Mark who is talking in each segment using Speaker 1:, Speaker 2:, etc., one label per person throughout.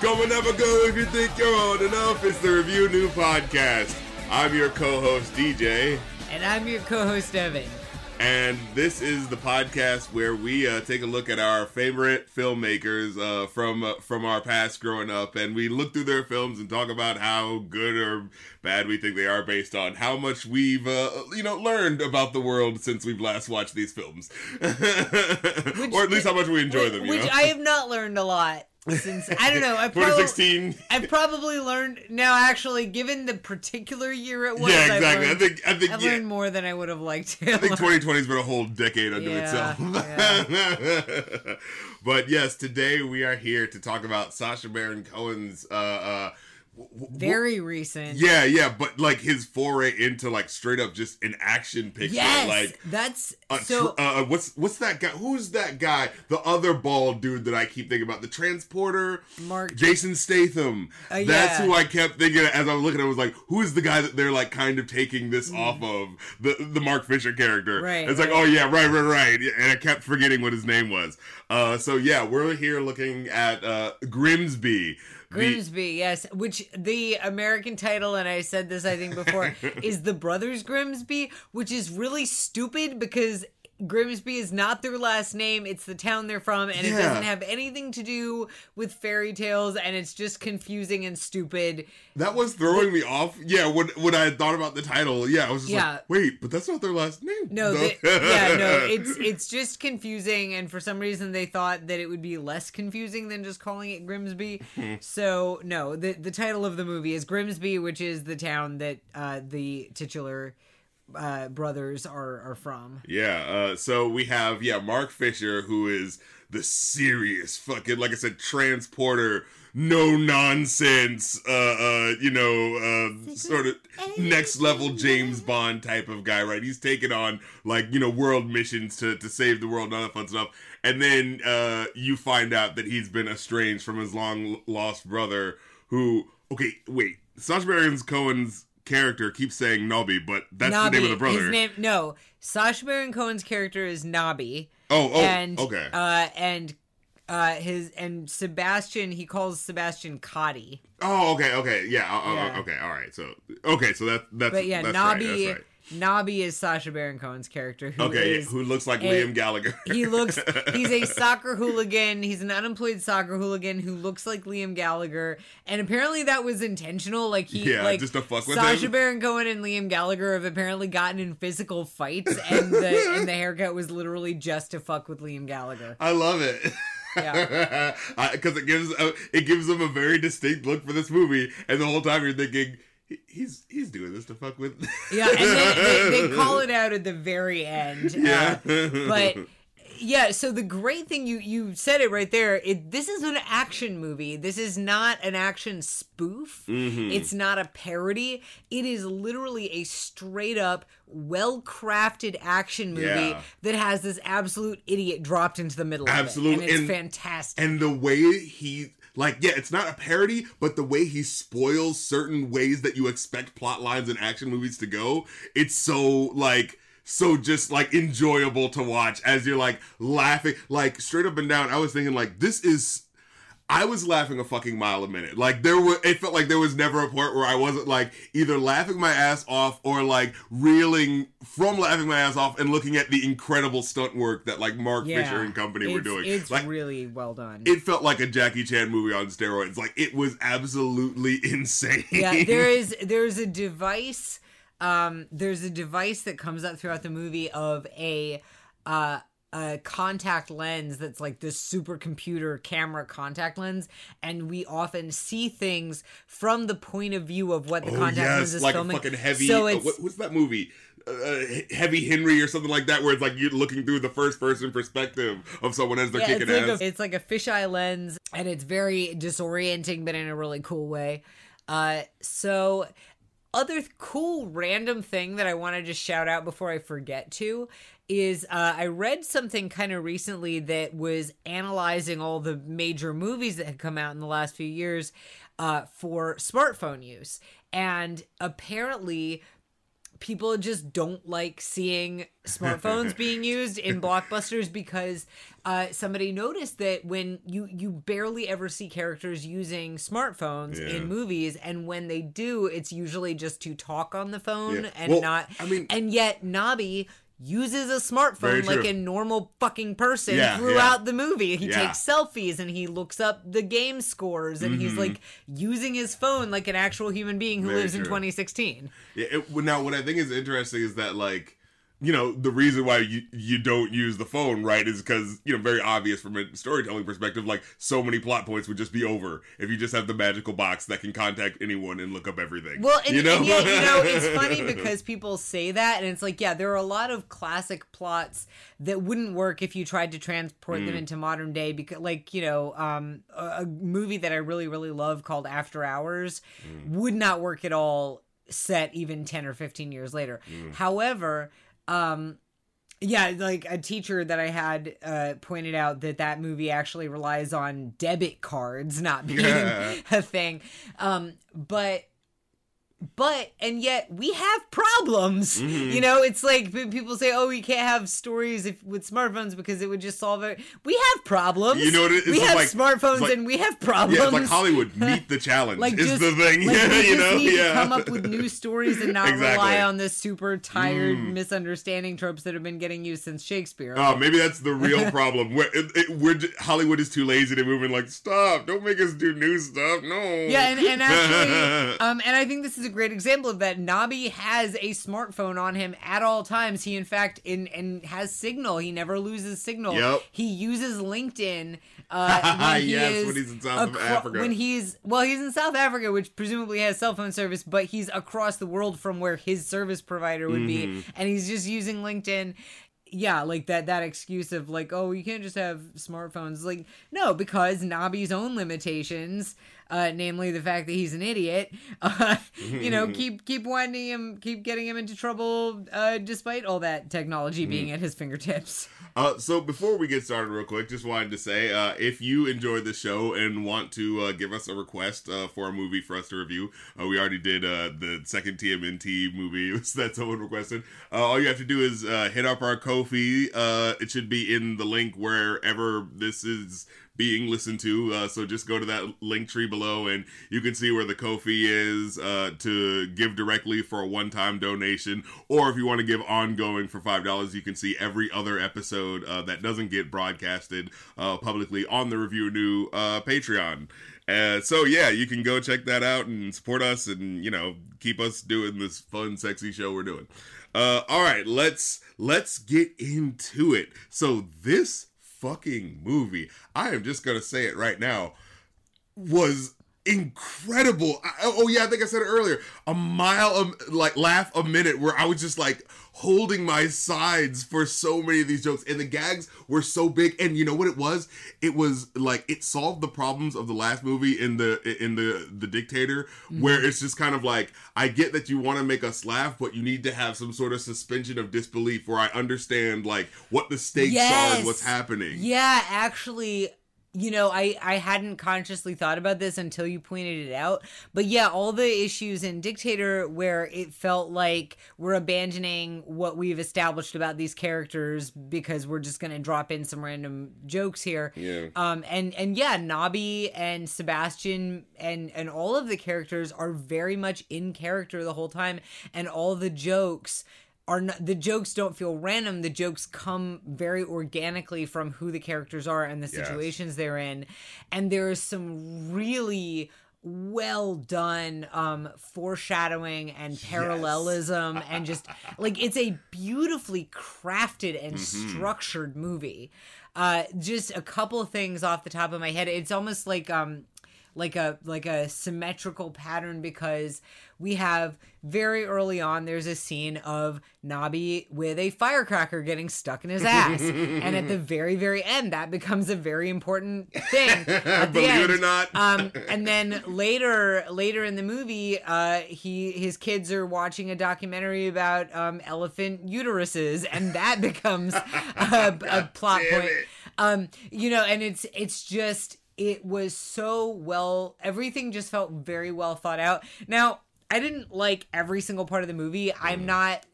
Speaker 1: Go and never go if you think you're old enough. It's the Review New Podcast. I'm your co-host DJ,
Speaker 2: And I'm your co host, Evan.
Speaker 1: And this is the podcast where we uh, take a look at our favorite filmmakers uh, from uh, from our past growing up, and we look through their films and talk about how good or bad we think they are based on how much we've uh, you know learned about the world since we've last watched these films, or at least how much we enjoy them. You
Speaker 2: Which
Speaker 1: know?
Speaker 2: I have not learned a lot since, I don't know. I probably,
Speaker 1: 2016.
Speaker 2: I've probably learned, now actually, given the particular year it was,
Speaker 1: Yeah, exactly. I
Speaker 2: learned,
Speaker 1: think I think
Speaker 2: I've
Speaker 1: yeah.
Speaker 2: learned more than I would have liked to.
Speaker 1: I think 2020 has been a whole decade unto
Speaker 2: Yeah,
Speaker 1: itself. but yes, today we are here to talk about Sacha Baron Cohen's. Uh, uh,
Speaker 2: Very recent.
Speaker 1: yeah, yeah, but like his foray into like straight up just an action picture.
Speaker 2: Yes,
Speaker 1: Like,
Speaker 2: that's so.
Speaker 1: tr- uh, what's what's that guy? Who's that guy? The other bald dude that I keep thinking about, the transporter.
Speaker 2: Mark
Speaker 1: Jason Statham.
Speaker 2: Uh,
Speaker 1: That's
Speaker 2: yeah.
Speaker 1: who I kept thinking as I was looking at. it, I was like, who is the guy that they're like kind of taking this
Speaker 2: Mm.
Speaker 1: off of the the Mark Fisher character?
Speaker 2: Right,
Speaker 1: It's like, oh yeah, right, right, right. And I kept forgetting what his name was. Uh, so yeah, we're here looking at uh, Grimsby. The-
Speaker 2: Grimsby, yes, which the American title, and I said this I think before, is the Brothers Grimsby, which is really stupid because Grimsby is not their last name, it's the town they're from, and it doesn't have anything to do with fairy tales, and it's just confusing and stupid.
Speaker 1: that was throwing me off. Yeah, when when I had thought about the title, yeah, I was just
Speaker 2: Yeah.
Speaker 1: like, wait, but that's not their last name.
Speaker 2: No, yeah, no, it's it's just confusing, and for some reason they thought that it would be less confusing than just calling it Grimsby. So no, the the title of the movie is Grimsby, which is the town that uh, the titular uh, brothers are are from.
Speaker 1: Yeah, uh, so we have yeah Mark Fisher who is the serious fucking like I said transporter, no nonsense, uh, uh, you know, uh, sort of next level James Bond type of guy, right? He's taking on like you know world missions to to save the world and all that fun stuff, and then uh, you find out that he's been estranged from his long lost brother, who okay, wait, Sacha Baron Cohen's character keeps saying Nobby, but that's the name of the brother.
Speaker 2: His name no. Sacha Baron Cohen's character is Nobby.
Speaker 1: Oh, oh,
Speaker 2: and
Speaker 1: okay.
Speaker 2: uh, and uh, his and Sebastian he calls Sebastian Cotty.
Speaker 1: Oh, okay, okay, yeah, uh, uh,
Speaker 2: Yeah.
Speaker 1: okay, all right. So, okay, so that that's
Speaker 2: But yeah,
Speaker 1: that's
Speaker 2: Nobby
Speaker 1: right, that's right.
Speaker 2: Nobby is Sacha Baron Cohen's character. Who
Speaker 1: Okay,
Speaker 2: is-
Speaker 1: who looks like
Speaker 2: a-
Speaker 1: Liam Gallagher?
Speaker 2: he looks he's a soccer hooligan he's an unemployed soccer hooligan who looks like liam gallagher and apparently that was intentional like he
Speaker 1: Yeah,
Speaker 2: like
Speaker 1: just to fuck with
Speaker 2: Sacha
Speaker 1: him.
Speaker 2: baron cohen and liam gallagher have apparently gotten in physical fights and the and the haircut was literally just to fuck with liam gallagher
Speaker 1: I love it.
Speaker 2: Yeah.
Speaker 1: because it gives a, it gives them a very distinct look for this movie, and the whole time you're thinking "He- he's he's doing this to fuck with.
Speaker 2: yeah and they, they, they call it out at the very end
Speaker 1: Yeah.
Speaker 2: uh, but yeah so the great thing you you said it right there it this is an action movie this is not an action spoof
Speaker 1: Mm-hmm.
Speaker 2: it's not a parody it is literally a straight up well crafted action movie
Speaker 1: Yeah.
Speaker 2: that has this absolute idiot dropped into the middle
Speaker 1: Absolute-
Speaker 2: of it and it's
Speaker 1: and-
Speaker 2: fantastic
Speaker 1: and the way he like yeah it's not a parody but the way he spoils certain ways that you expect plot lines in action movies to go it's so like so just like enjoyable to watch as you're like laughing. Like straight up and down i was thinking like this is I was laughing a fucking mile a minute. Like there were, it felt like there was never a point where I wasn't like either laughing my ass off or like reeling from laughing my ass off and looking at the incredible stunt work that like Mark
Speaker 2: yeah
Speaker 1: Fisher and company were doing.
Speaker 2: it's
Speaker 1: like
Speaker 2: really well done
Speaker 1: it felt like a Jackie Chan movie on steroids. Like it was absolutely insane.
Speaker 2: yeah there is there's a device um there's a device that comes up throughout the movie of a uh a contact lens that's like this supercomputer camera contact lens and we often see things from the point of view of what the
Speaker 1: oh
Speaker 2: contact lens
Speaker 1: yes,
Speaker 2: is
Speaker 1: like
Speaker 2: filming
Speaker 1: a fucking heavy.
Speaker 2: so
Speaker 1: uh,
Speaker 2: it's
Speaker 1: what, what's that movie? Uh, Heavy Henry or something like that, where it's like you're looking through the first person perspective of someone as they're
Speaker 2: yeah,
Speaker 1: kicking
Speaker 2: it's like,
Speaker 1: ass.
Speaker 2: a, it's like a fisheye lens and it's very disorienting but in a really cool way uh so other th- cool random thing that I wanted to shout out before I forget to is uh, I read something kind of recently that was analyzing all the major movies that had come out in the last few years uh, for smartphone use. And apparently, people just don't like seeing smartphones being used in blockbusters because uh, somebody noticed that when you you barely ever see characters using smartphones
Speaker 1: Yeah.
Speaker 2: in movies, and when they do, it's usually just to talk on the phone
Speaker 1: Yeah.
Speaker 2: and
Speaker 1: Well,
Speaker 2: not.
Speaker 1: I mean-
Speaker 2: and yet Nobby uses a smartphone like a normal fucking person
Speaker 1: Yeah,
Speaker 2: throughout
Speaker 1: yeah.
Speaker 2: the movie. He
Speaker 1: Yeah.
Speaker 2: takes selfies and he looks up the game scores and he's like using his phone like an actual human being who
Speaker 1: Mm-hmm. Very
Speaker 2: lives in 2016.
Speaker 1: Yeah, it, now what I think is interesting is that like you know the reason why you you don't use the phone right is because you know very obvious from a storytelling perspective like so many plot points would just be over if you just have the magical box that can contact anyone and look up everything
Speaker 2: Well, and,
Speaker 1: you know
Speaker 2: and yet, you know, it's funny because people say that, and it's like, yeah, there are a lot of classic plots that wouldn't work if you tried to transport
Speaker 1: Mm.
Speaker 2: them into modern day. Because, like, you know, um, a, a movie that I really, really love called After Hours
Speaker 1: Mm.
Speaker 2: would not work at all set even 10 or 15 years later.
Speaker 1: Mm.
Speaker 2: However, um, yeah, like a teacher that I had uh, pointed out that that movie actually relies on debit cards not being
Speaker 1: Yeah.
Speaker 2: a thing. Um, but but and yet we have problems.
Speaker 1: Mm-hmm.
Speaker 2: You know, it's like people say, "Oh, we can't have stories if, with smartphones because it would just solve it." We have problems.
Speaker 1: You know what it is?
Speaker 2: We have
Speaker 1: like-
Speaker 2: smartphones
Speaker 1: like-
Speaker 2: and we have problems.
Speaker 1: yeah like hollywood meet the challenge
Speaker 2: Like
Speaker 1: is
Speaker 2: just,
Speaker 1: the thing
Speaker 2: like we
Speaker 1: you know
Speaker 2: need
Speaker 1: yeah
Speaker 2: to come up with new stories and not
Speaker 1: Exactly.
Speaker 2: rely on the super tired
Speaker 1: Mm.
Speaker 2: misunderstanding tropes that have been getting used since Shakespeare.
Speaker 1: Oh, maybe that's the real problem. We're, it, it, we're Hollywood is too lazy to move in. Like, stop! Don't make us do new stuff. No.
Speaker 2: Yeah, and, and actually, um, and I think this is a great example of that. Nobby has a smartphone on him at all times. He, in fact, in and has signal. He never loses signal.
Speaker 1: Yep.
Speaker 2: He uses LinkedIn. Uh, when he
Speaker 1: Yes,
Speaker 2: is
Speaker 1: when he's in South
Speaker 2: acro-
Speaker 1: Africa.
Speaker 2: When he's well, he's in South Africa, which presumably has cell phone service, but he's across the world from where his service provider would
Speaker 1: Mm-hmm.
Speaker 2: be, and he's just using LinkedIn yeah, like that that excuse of like, oh, you can't just have smartphones. Like, no, because Nobby's own limitations, uh, namely the fact that he's an idiot, uh, you know, keep keep winding him, keep getting him into trouble, uh, despite all that technology being at his fingertips.
Speaker 1: Uh, so before we get started, real quick, just wanted to say, uh, if you enjoyed the show and want to uh, give us a request uh, for a movie for us to review, uh, we already did uh, the second TMNT movie that someone requested. Uh, all you have to do is uh, hit up our Ko-fi. Uh, it should be in the link wherever this is being listened to. Uh, so just go to that Linktree below and you can see where the Ko-fi is uh, to give directly for a one time donation. Or if you want to give ongoing for $5, you can see every other episode uh, that doesn't get broadcasted uh, publicly on the Review New uh, Patreon. Uh, so yeah, you can go check that out and support us and, you know, keep us doing this fun, sexy show we're doing. Uh, all right, let's let's get into it. So this fucking movie, I am just gonna say it right now, was incredible. I, oh, oh yeah, I think I said it earlier. A mile, of, like laugh a minute, where I was just like holding my sides for so many of these jokes, and the gags were so big. And you know what it was? It was like it solved the problems of the last movie in the in the the Dictator, mm-hmm. where it's just kind of like I get that you want to make us laugh, but you need to have some sort of suspension of disbelief where I understand like what the stakes are and what's happening.
Speaker 2: Yeah, actually, you know, I I hadn't consciously thought about this until you pointed it out. But yeah, all the issues in Dictator where it felt like we're abandoning what we've established about these characters because we're just going to drop in some random jokes here.
Speaker 1: Yeah.
Speaker 2: Um and and yeah, nobby and Sebastian and and all of the characters are very much in character the whole time and all the jokes are not the jokes don't feel random. The jokes come very organically from who the characters are and the
Speaker 1: Yes.
Speaker 2: situations they're in. And there is some really well done um foreshadowing and parallelism and just like it's a beautifully crafted and structured movie. Uh just a couple of things off the top of my head. It's almost like um like a like a symmetrical pattern because we have very early on there's a scene of Nobby with a firecracker getting stuck in his ass. And at the very very end that becomes a very important thing.
Speaker 1: Believe it or not.
Speaker 2: um and then later later in the movie uh he his kids are watching a documentary about um elephant uteruses. And that becomes a, a plot point. um you know and it's it's just it was so well everything just felt very well thought out. Now I didn't like every single part of the movie. I'm not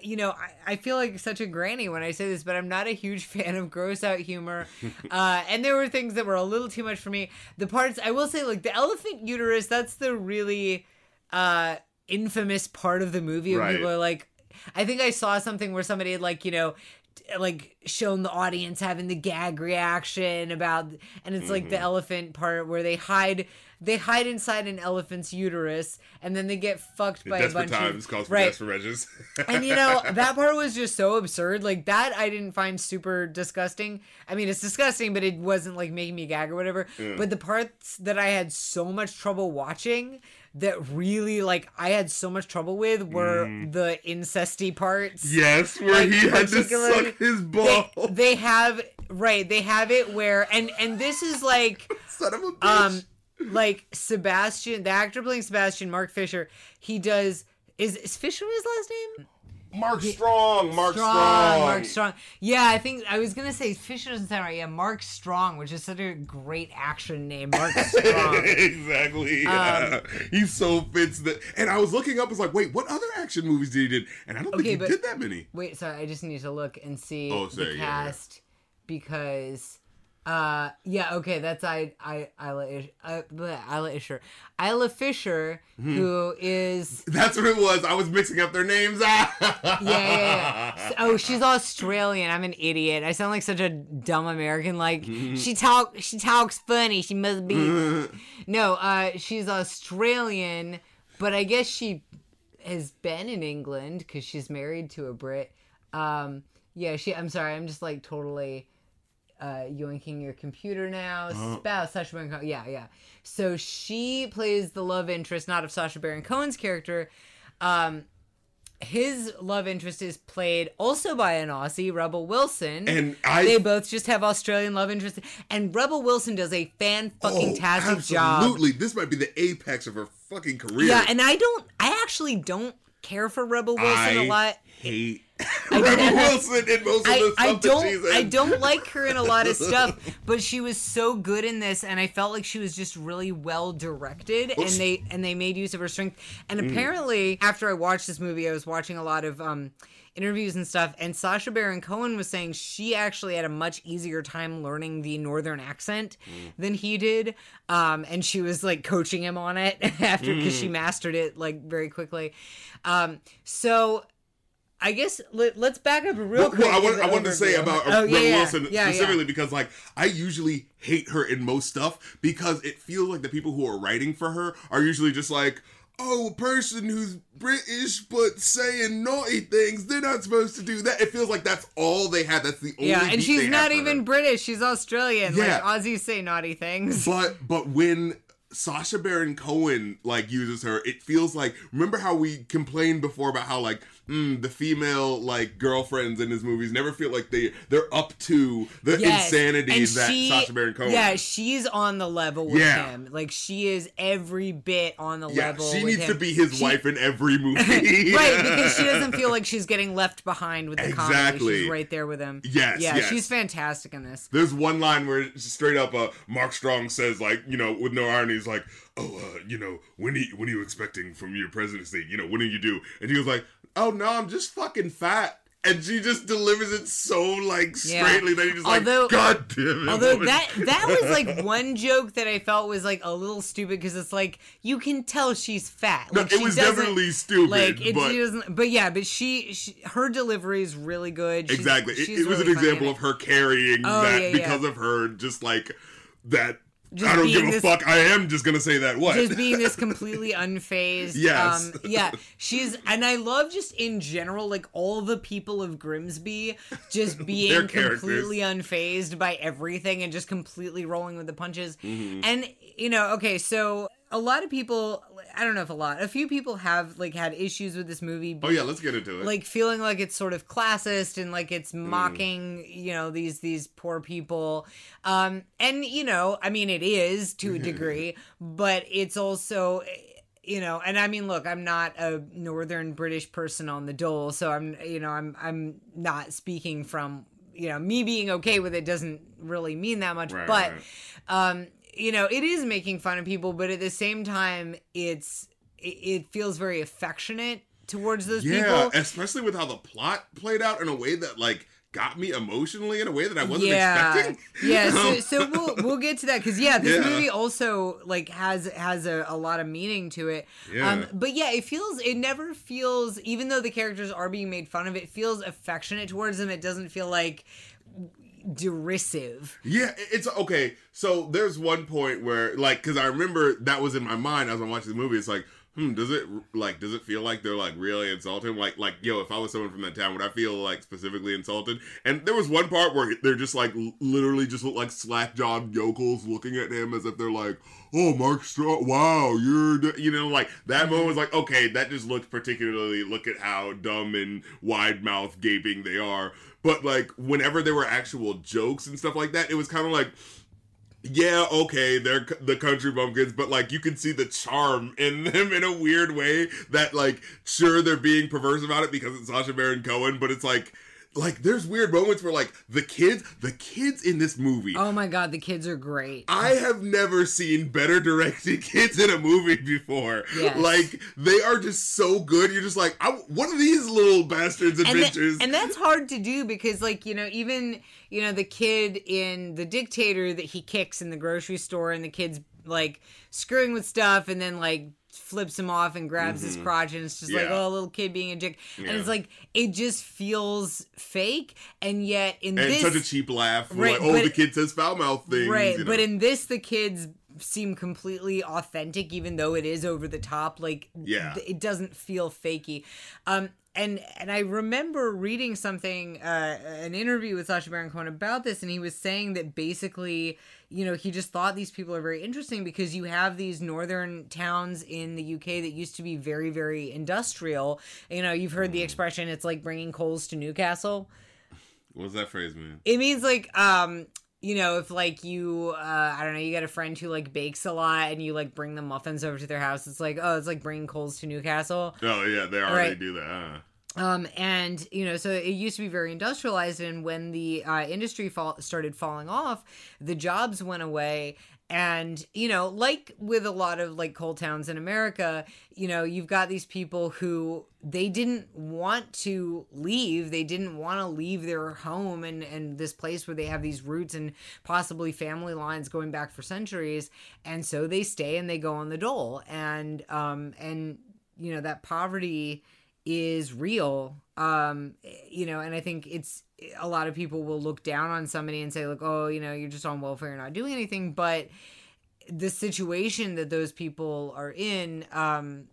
Speaker 2: you know, I, I feel like such a granny when I say this, but I'm not a huge fan of gross out humor. Uh, and there were things that were a little too much for me. The parts, I will say, like the elephant uterus, that's the really uh, infamous part of the movie. Where
Speaker 1: Right.
Speaker 2: people are like, I think I saw something where somebody had, like, you know, like shown the audience having the gag reaction about and it's like the mm-hmm. elephant part where they hide they hide inside an elephant's uterus and then they get fucked by a bunch
Speaker 1: times
Speaker 2: of
Speaker 1: calls for
Speaker 2: right.
Speaker 1: measures.
Speaker 2: and you know that part was just so absurd like that i didn't find super disgusting. I mean it's disgusting but it wasn't like making me gag or whatever. But the parts that i had so much trouble watching that really like i had so much trouble with were the incesty parts
Speaker 1: yes, where
Speaker 2: Like,
Speaker 1: he had to suck his
Speaker 2: they,
Speaker 1: ball.
Speaker 2: they have right they have it where and and this is like
Speaker 1: Son of a bitch.
Speaker 2: um like sebastian the actor playing sebastian mark fisher he does is, is fisher his last name
Speaker 1: Mark Strong. Mark
Speaker 2: Strong,
Speaker 1: Strong.
Speaker 2: Mark Strong. Yeah, I think I was gonna say Fisher doesn't sound right. Yeah, Mark Strong, which is such a great action name, Mark Strong.
Speaker 1: exactly. Yeah. Um, he so fits the. And I was looking up. I was like, wait, what other action movies did he did? And I don't think he
Speaker 2: but-
Speaker 1: did that many.
Speaker 2: Wait, sorry, I just need to look and see
Speaker 1: Oh,
Speaker 2: the
Speaker 1: sorry, yeah, yeah.
Speaker 2: cast because uh yeah okay that's I I Isla Ish, uh, Isla Fisher Isla Fisher
Speaker 1: Hmm.
Speaker 2: who is
Speaker 1: That's what it was. I was mixing up their names. yeah,
Speaker 2: yeah, yeah. So- oh, she's Australian. I'm an idiot. I sound like such a dumb American. Like she talk, she talks funny. She must be. no, uh, she's Australian, but I guess she has been in England because she's married to a Brit. Um, yeah, she. I'm sorry. I'm just like totally uh, yoinking your computer now. Spouse Sacha Baron Cohen. Yeah, yeah. So she plays the love interest, not of Sacha Baron Cohen's character. Um, his love interest is played also by an Aussie, Rebel Wilson.
Speaker 1: And I-
Speaker 2: they both just have Australian love interest. And Rebel Wilson does a fan fucking tastic job.
Speaker 1: Oh, Absolutely. This might be the apex of her fucking career.
Speaker 2: Yeah, and I don't. I actually don't care for Rebel Wilson
Speaker 1: I
Speaker 2: a lot.
Speaker 1: hate Rebel Wilson in most of
Speaker 2: I,
Speaker 1: the
Speaker 2: I
Speaker 1: stuff
Speaker 2: don't. I don't like her in a lot of stuff, but she was so good in this, and I felt like she was just really well directed, and they and they made use of her strength. And
Speaker 1: Mm.
Speaker 2: apparently, after I watched this movie, I was watching a lot of um, interviews and stuff, and Sacha Baron Cohen was saying she actually had a much easier time learning the northern accent
Speaker 1: Mm.
Speaker 2: than he did, um, and she was like coaching him on it after because
Speaker 1: Mm.
Speaker 2: she mastered it like very quickly. Um, so. I guess let, us back up real
Speaker 1: Well,
Speaker 2: quick.
Speaker 1: well, I, want, I wanted to say about uh,
Speaker 2: Oh, yeah, yeah.
Speaker 1: Wilson
Speaker 2: yeah.
Speaker 1: specifically because, like, I usually hate her in most stuff because it feels like the people who are writing for her are usually just like, oh, a person who's British but saying naughty things, they're not supposed to do that. It feels like that's all they had. That's the only.
Speaker 2: Yeah, and she's not even
Speaker 1: her.
Speaker 2: British. She's Australian.
Speaker 1: Yeah.
Speaker 2: Like Aussies say naughty things.
Speaker 1: But but when Sacha Baron Cohen like uses her, it feels like remember how we complained before about how like mm, the female like girlfriends in his movies never feel like they they're up to the
Speaker 2: Yes.
Speaker 1: insanity
Speaker 2: And
Speaker 1: that
Speaker 2: she-
Speaker 1: Sacha Baron Cohen.
Speaker 2: Yeah, she's on the level with
Speaker 1: Yeah.
Speaker 2: him. Like she is every bit on the
Speaker 1: Yeah,
Speaker 2: level.
Speaker 1: she needs
Speaker 2: him.
Speaker 1: to be his
Speaker 2: She-
Speaker 1: wife in every movie.
Speaker 2: right, because she doesn't feel like she's getting left behind with the comedy.
Speaker 1: Exactly.
Speaker 2: She's right there with him.
Speaker 1: Yes,
Speaker 2: Yeah,
Speaker 1: yes.
Speaker 2: she's fantastic in this.
Speaker 1: There's one line where straight up, uh, Mark Strong says, like, you know, with no irony, he's like, "Oh, uh, you know, when are you, when are you expecting from your presidency? You know, when do you do?" And he was like, "Oh no, I'm just fucking fat." And she just delivers it so like
Speaker 2: Yeah.
Speaker 1: straightly that he just
Speaker 2: Although-
Speaker 1: like, "God damn it!"
Speaker 2: Although
Speaker 1: woman."
Speaker 2: that that was like one joke that I felt was like a little stupid because it's like you can tell she's fat.
Speaker 1: no,
Speaker 2: Like,
Speaker 1: it
Speaker 2: she
Speaker 1: was definitely stupid,
Speaker 2: like it
Speaker 1: but
Speaker 2: she doesn't but yeah but she, she her delivery is really good She's-
Speaker 1: exactly, it,
Speaker 2: she's
Speaker 1: it was
Speaker 2: really
Speaker 1: an example of her carrying
Speaker 2: Oh,
Speaker 1: that
Speaker 2: yeah, yeah.
Speaker 1: because of her, just like that.
Speaker 2: Just
Speaker 1: I don't give a
Speaker 2: this-
Speaker 1: fuck. I am just gonna say that. What?
Speaker 2: just being this completely unfazed
Speaker 1: Yes.
Speaker 2: um yeah she's and i love just in general like all the people of grimsby just being completely unfazed by everything and just completely rolling with the punches
Speaker 1: Mm-hmm.
Speaker 2: and you know okay so a lot of people i don't know if a lot a few people have like had issues with this movie
Speaker 1: oh yeah, let's get into it.
Speaker 2: like feeling like it's sort of classist and like it's
Speaker 1: Mm.
Speaker 2: mocking you know these these poor people um and you know i mean it is to a degree but it's also you know and i mean look i'm not a northern british person on the dole so i'm you know i'm i'm not speaking from you know me being okay with it doesn't really mean that much
Speaker 1: Right,
Speaker 2: but
Speaker 1: right.
Speaker 2: um you know it is making fun of people but at the same time it's it, it feels very affectionate towards those
Speaker 1: yeah,
Speaker 2: people.
Speaker 1: especially with how the plot played out in a way that like got me emotionally in a way that I wasn't
Speaker 2: yeah,
Speaker 1: expecting.
Speaker 2: yeah. So,
Speaker 1: Um,
Speaker 2: so we'll we'll get to that because yeah, this
Speaker 1: Yeah.
Speaker 2: movie also like has has a, a lot of meaning to it.
Speaker 1: Yeah.
Speaker 2: Um, but yeah, it feels it never feels even though the characters are being made fun of, it feels affectionate towards them. It doesn't feel like derisive.
Speaker 1: Yeah, it's okay. So there's one point where, like, because I remember that was in my mind as I'm watching the movie. It's like, hmm, does it like, does it feel like they're like really insulting? Like, like, yo, if I was someone from that town, would I feel like specifically insulted? And there was one part where they're just like, literally, just look like slack jawed yokels looking at him as if they're like, oh, Mark Strong, wow, you're, d-" you know, like that moment was like, okay, that just looked particularly. Look at how dumb and wide mouth gaping they are. But like, whenever there were actual jokes and stuff like that, it was kind of like yeah, okay, they're the country bumpkins, but like you can see the charm in them in a weird way that like sure they're being perverse about it because it's Sacha Baron Cohen, but it's like like there's weird moments where like the kids, the kids in this movie.
Speaker 2: Oh my god, the kids are great.
Speaker 1: I have never seen better directed kids in a movie before.
Speaker 2: Yes.
Speaker 1: Like they are just so good. You're just like, what are these little bastards
Speaker 2: and, tha-
Speaker 1: adventures?
Speaker 2: and that's hard to do because like you know even you know the kid in the dictator that he kicks in the grocery store and the kid's like screwing with stuff and then like flips him off and grabs his crotch and it's just like
Speaker 1: Mm-hmm.
Speaker 2: Oh a little kid being a dick and it's like it just feels fake and yet in
Speaker 1: and
Speaker 2: this
Speaker 1: such a cheap laugh.
Speaker 2: Right,
Speaker 1: like, oh, the kid says foul mouth things.
Speaker 2: right
Speaker 1: you
Speaker 2: but in this the kids seem completely authentic even though it is over the top like
Speaker 1: Yeah.
Speaker 2: it doesn't feel fakey um and and I remember reading something uh an interview with Sacha Baron Cohen about this and he was saying that basically you know he just thought these people are very interesting because you have these northern towns in the UK that used to be very very industrial you know you've heard the
Speaker 1: Mm.
Speaker 2: expression it's like bringing coals to Newcastle
Speaker 1: What's that phrase mean?
Speaker 2: it means like um you know if like you uh i don't know you got a friend who like bakes a lot and you like bring the muffins over to their house it's like oh it's like bringing coals to newcastle
Speaker 1: Oh yeah, they already
Speaker 2: Right.
Speaker 1: do that. Huh?
Speaker 2: um and you know so it used to be very industrialized and when the uh, industry fall- started falling off the jobs went away and you know like with a lot of like coal towns in america you know you've got these people who they didn't want to leave. They didn't want to leave their home and and this place where they have these roots and possibly family lines going back for centuries. And so they stay and they go on the dole. And um and you know that poverty is real. Um you know and i think it's a lot of people will look down on somebody and say like oh you know you're just on welfare you're not doing anything but the situation that those people are in um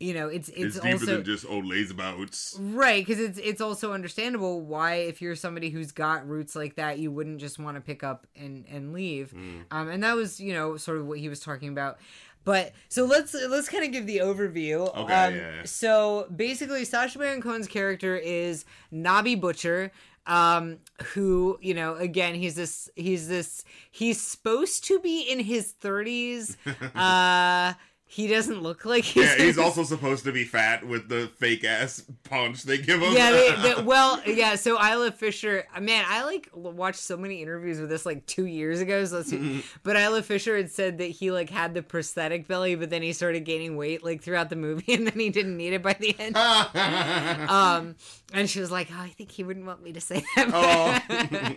Speaker 2: you know it's it's,
Speaker 1: It's, deeper
Speaker 2: also
Speaker 1: than just old lazabouts.
Speaker 2: right because it's it's also understandable why if you're somebody who's got roots like that you wouldn't just want to pick up and and leave
Speaker 1: Mm.
Speaker 2: um and that was you know sort of what he was talking about but so let's let's kind of give the overview
Speaker 1: Okay,
Speaker 2: um,
Speaker 1: yeah, yeah.
Speaker 2: so basically Sacha Baron Cohen's character is Nobby Butcher um who you know again he's this he's this he's supposed to be in his 30s uh he doesn't look like he's
Speaker 1: Yeah, he's also supposed to be fat with the fake ass punch they give him.
Speaker 2: yeah, they, they, well, yeah. So Isla Fisher, man, I like watched so many interviews with this like two years ago. So let's see. but Isla Fisher had said that he like had the prosthetic belly, but then he started gaining weight like throughout the movie, and then he didn't need it by the end. um, and she was like, "Oh, I think he wouldn't want me to say that."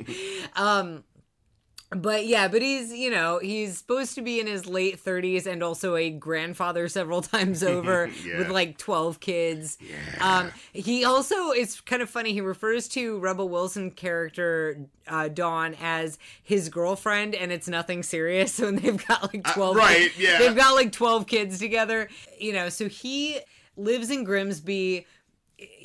Speaker 2: um, but yeah, but he's you know he's supposed to be in his late thirties and also a grandfather several times over
Speaker 1: Yeah.
Speaker 2: with like twelve kids. Um, he also it's kind of funny. He refers to Rebel Wilson character uh, Dawn as his girlfriend, and it's nothing serious. And they've got like twelve.
Speaker 1: Uh, right, yeah.
Speaker 2: They've got like twelve kids together. You know, so he lives in Grimsby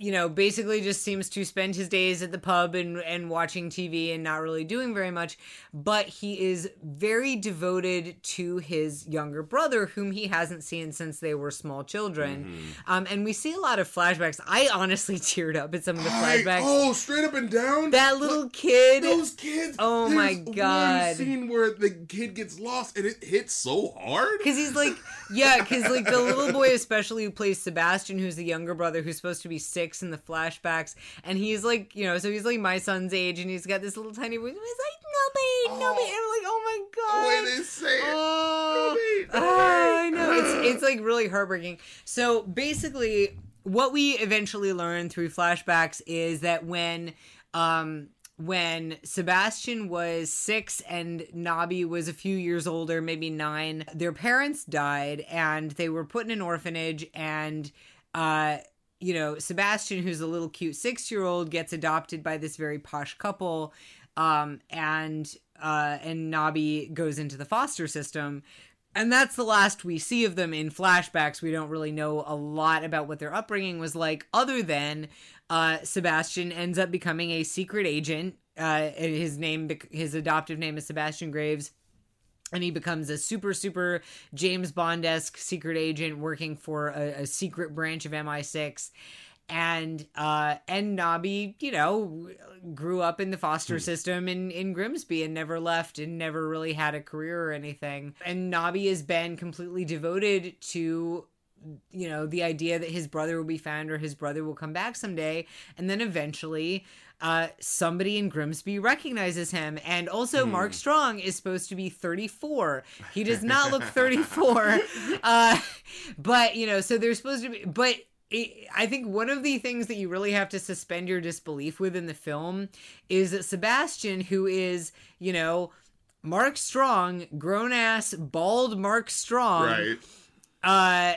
Speaker 2: you know, basically just seems to spend his days at the pub and, and watching TV and not really doing very much. But he is very devoted to his younger brother, whom he hasn't seen since they were small children.
Speaker 1: Mm-hmm.
Speaker 2: Um, and we see a lot of flashbacks. I honestly teared up at some of the
Speaker 1: I-
Speaker 2: flashbacks.
Speaker 1: oh, straight up and down.
Speaker 2: that little kid.
Speaker 1: those kids.
Speaker 2: Oh my God.
Speaker 1: Scene where the kid gets lost and it hits so hard.
Speaker 2: Because he's like, yeah, because like the little boy, especially who plays Sebastian, who's the younger brother, who's supposed to be six, six in the flashbacks, and he's like, you know, so he's like my son's age, and he's got this little tiny voice. And he's like, Nobby, Nobby, and I'm like, oh my god,
Speaker 1: the way they say it.
Speaker 2: Oh, oh, I know. It's it's like really heartbreaking. So basically, what we eventually learn through flashbacks is that when um when Sebastian was six and Nobby was a few years older, maybe nine, their parents died and they were put in an orphanage and uh you know, Sebastian, who's a little cute six year old, gets adopted by this very posh couple. Um, and uh, and Nobby goes into the foster system. And that's the last we see of them in flashbacks. We don't really know a lot about what their upbringing was like, other than uh, Sebastian ends up becoming a secret agent. Uh, his name, his adoptive name is Sebastian Graves and he becomes a super super James Bond esque secret agent working for a, a, secret branch of MI6. And uh, and Nobby, you know, grew up in the foster system in in Grimsby and never left and never really had a career or anything. And Nobby has been completely devoted to you know the idea that his brother will be found or his brother will come back someday and then eventually uh, somebody in Grimsby recognizes him. And also,
Speaker 1: Hmm.
Speaker 2: Mark Strong is supposed to be 34. He does not look 34. Uh, but, you know, so they're supposed to be, but. It, I think one of the things that you really have to suspend your disbelief with in the film is that Sebastian, who is, you know, Mark Strong, grown ass, bald Mark Strong,
Speaker 1: Right.
Speaker 2: uh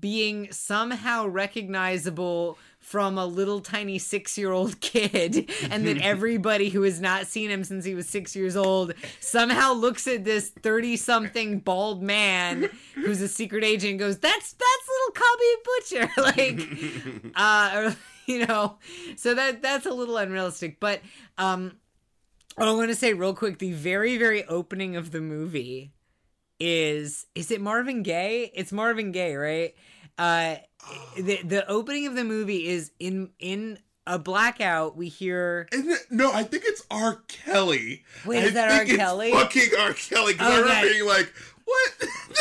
Speaker 2: being somehow recognizable from a little tiny six year old kid, and that everybody who has not seen him since he was six years old somehow looks at this 30 something bald man who's a secret agent and goes, That's that's little Cubby Butcher. like, uh, or, you know, so that that's a little unrealistic. But, um, I want to say real quick the very, very opening of the movie is is it Marvin Gaye? It's Marvin Gaye, right? Uh the the opening of the movie is in in a blackout we hear
Speaker 1: it, no, I think it's R. Kelly.
Speaker 2: Wait,
Speaker 1: I
Speaker 2: is that R. Kelly?
Speaker 1: Fucking R. Kelly. Because I remember being like, what?